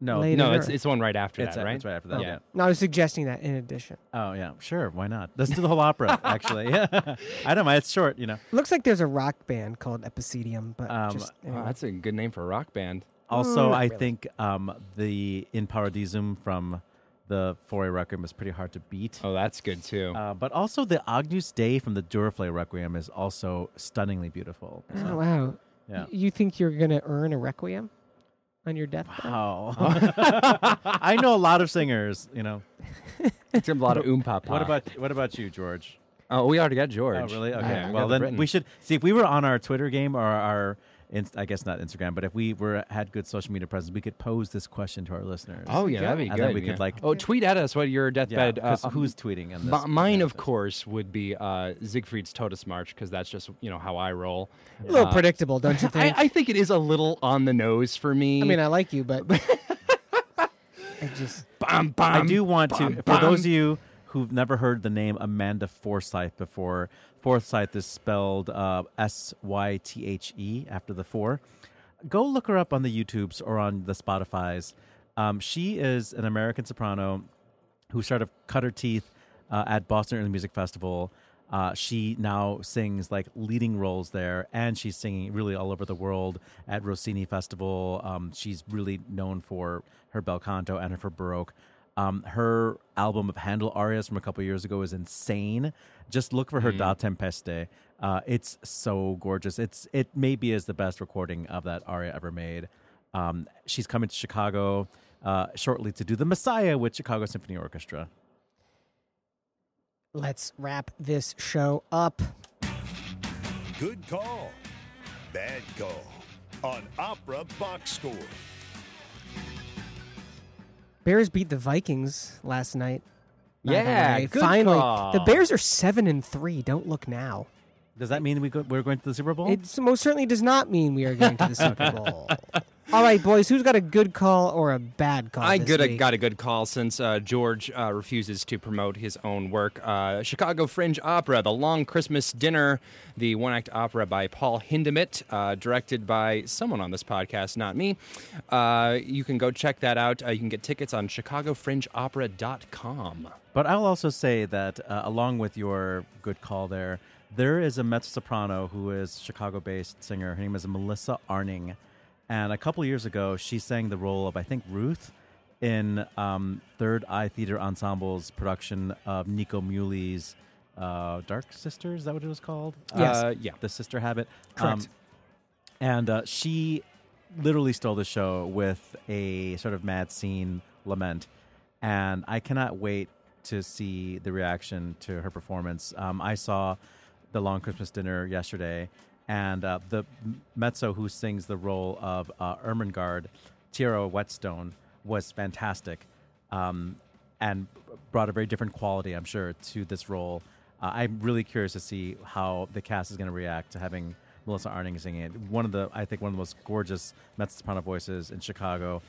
S5: no,
S1: Later.
S4: no, it's it's the one right after
S5: it's,
S4: that,
S5: uh,
S4: right?
S5: it's right after that.
S4: Yeah.
S5: yeah.
S1: no, I was suggesting that in addition.
S5: Oh yeah, sure. Why not? Let's do the whole opera. Actually, yeah. I don't mind. It's short, you know.
S1: Looks like there's a rock band called Epicedium, but
S5: Um,
S1: just
S4: Oh, that's a good name for a rock band.
S5: Also,
S1: Mm,
S5: I
S1: really.
S5: think um, the In Paradisum from the Fauré Requiem is pretty hard to beat.
S4: Oh, that's good too.
S5: Uh, but also the Agnus Dei from the Duruflé Requiem is also stunningly beautiful.
S1: Oh, wow.
S5: yeah.
S1: Y- You think you're gonna earn a requiem on your deathbed?
S5: Wow. I know a lot of singers. You know.
S4: it's a lot of oom papa.
S5: What about what about you, George?
S4: Oh, we already got George.
S5: Oh, really? Okay.
S4: Yeah, we got
S5: well,
S4: the
S5: then
S4: Britten.
S5: we should see if we were on our Twitter game or our in, I guess not Instagram, but if we were had good social media presence, we could pose this question to our listeners.
S4: Oh yeah, that'd be
S5: And
S4: good.
S5: then we
S4: yeah.
S5: could, like-
S4: oh, tweet at us what your
S5: yeah.
S4: uh,
S5: who's tweeting? And
S4: Mi- mine, of course, would be uh, Siegfried's Totus March because that's just you know how I roll.
S1: A little
S4: Uh,
S1: predictable, don't you think?
S4: I think it is a little on the nose for me.
S1: I mean, I like you, but I just
S4: Bum,
S5: I do want
S4: bum,
S5: to, for those of you who've never heard the name Amanda Forsythe before, Forsythe is spelled uh, S Y T H E after the four. Go look her up on the YouTubes or on the Spotify's. Um, she is an American soprano who sort of cut her teeth uh, at Boston Early Music Festival. Uh, she now sings like leading roles there, and she's singing really all over the world at Rossini Festival. Um, she's really known for her bel canto and her for baroque. Um, her album of Handel arias from a couple years ago is insane. Just look for her Da Tempeste. Uh, it's so gorgeous. It's it maybe is the best recording of that aria ever made. Um, she's coming to Chicago uh, shortly to do the Messiah with Chicago Symphony Orchestra.
S1: let's wrap this show up.
S2: Good call. Bad call. On Opera Box Score.
S1: Bears beat the Vikings last night.
S4: Yeah, good
S1: finally,
S4: call.
S1: the Bears are seven and three. Don't look now.
S5: Does that mean we go, we're going to the Super Bowl?
S1: It most certainly does not mean we are going to the Super Bowl. All right, boys, who's got a good call or a bad call?
S4: I good,
S1: week?
S4: got a good call since uh, George uh, refuses to promote his own work. Uh, Chicago Fringe Opera, The Long Christmas Dinner, the one act opera by Paul Hindemith, uh, directed by someone on this podcast, not me. Uh, you can go check that out. Uh, you can get tickets on ChicagoFringeOpera.com.
S5: But I'll also say that uh, along with your good call there, there is a mezzo soprano who is Chicago-based singer. Her name is Melissa Arning, and a couple years ago, she sang the role of I think Ruth in um, Third Eye Theater Ensemble's production of Nico Muhly's uh, Dark Sisters. Is that what it was called?
S1: Yes.
S4: Uh, yeah.
S5: the Sister Habit.
S1: Correct.
S5: and uh, she literally stole the show with a sort of mad scene lament, and I cannot wait to see the reaction to her performance. Um, I saw the Long Christmas Dinner yesterday, and uh, the mezzo who sings the role of uh, Ermengarde, Tierra Whetstone, was fantastic. Um, and brought a very different quality, I'm sure, to this role. Uh, I'm really curious to see how the cast is going to react to having Melissa Arning singing it. One of the, I think, one of the most gorgeous mezzo soprano voices in Chicago,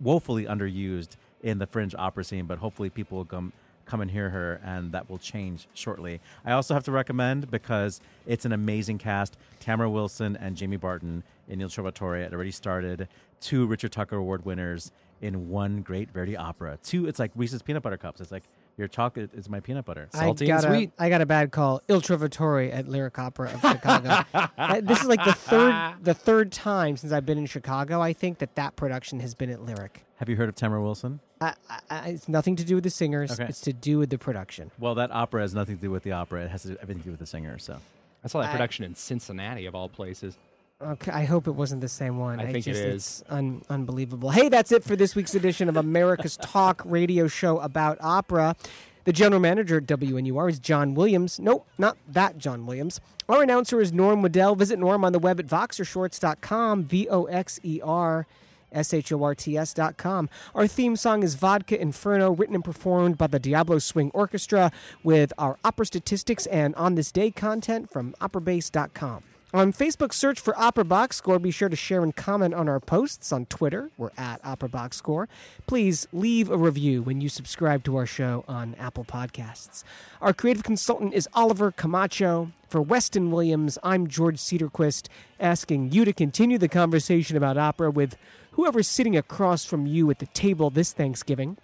S5: woefully underused in the fringe opera scene, but hopefully people will come come and hear her, and that will change shortly. I also have to recommend because it's an amazing cast. Tamara Wilson and Jamie Barton in Il Trovatore had already started. Two Richard Tucker Award winners in one great Verdi opera. Two, it's like Reese's peanut butter cups. It's like your chocolate is my peanut butter.
S4: Salty
S1: I
S4: and
S1: got
S4: sweet.
S1: A, I got a bad call. Il Trovatore at Lyric Opera of Chicago. Uh, this is like the third the third time since I've been in Chicago. I think that that production has been at Lyric.
S5: Have you heard of Tamara Wilson?
S1: I, I, I- it's nothing to do with the singers.
S5: Okay.
S1: It's to do with the production.
S5: Well, that opera has nothing to do with the opera. It has to do, everything to do with the singer. So
S4: I saw that
S1: I-
S4: production in Cincinnati, of all places.
S1: Okay, I hope it wasn't the same one.
S4: I think
S1: just,
S4: is.
S1: It's un- unbelievable. Hey, that's it for this week's edition of America's Talk radio show about opera. The general manager at WNUR is John Williams. Nope, not that John Williams. Our announcer is Norm Waddell. Visit Norm on the web at voxershorts.com, V O X E R S H O R T S dot com. Our theme song is Vodka Inferno, written and performed by the Diablo Swing Orchestra, with our opera statistics and on this day content from operabase.com. On Facebook, search for Opera Box Score. Be sure to share and comment on our posts. On Twitter, we're at Opera Box Score. Please leave a review when you subscribe to our show on Apple Podcasts. Our creative consultant is Oliver Camacho. For Weston Williams, I'm George Cedarquist, asking you to continue the conversation about opera with whoever's sitting across from you at the table this Thanksgiving.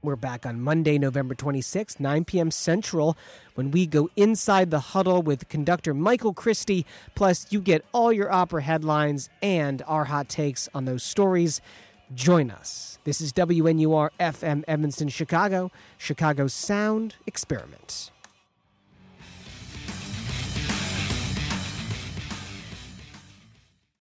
S1: We're back on Monday, November 26th, 9 p.m. Central, when we go inside the huddle with conductor Michael Christie. Plus, you get all your opera headlines and our hot takes on those stories. Join us. This is WNUR FM Evanston, Chicago, Chicago's Sound Experiment.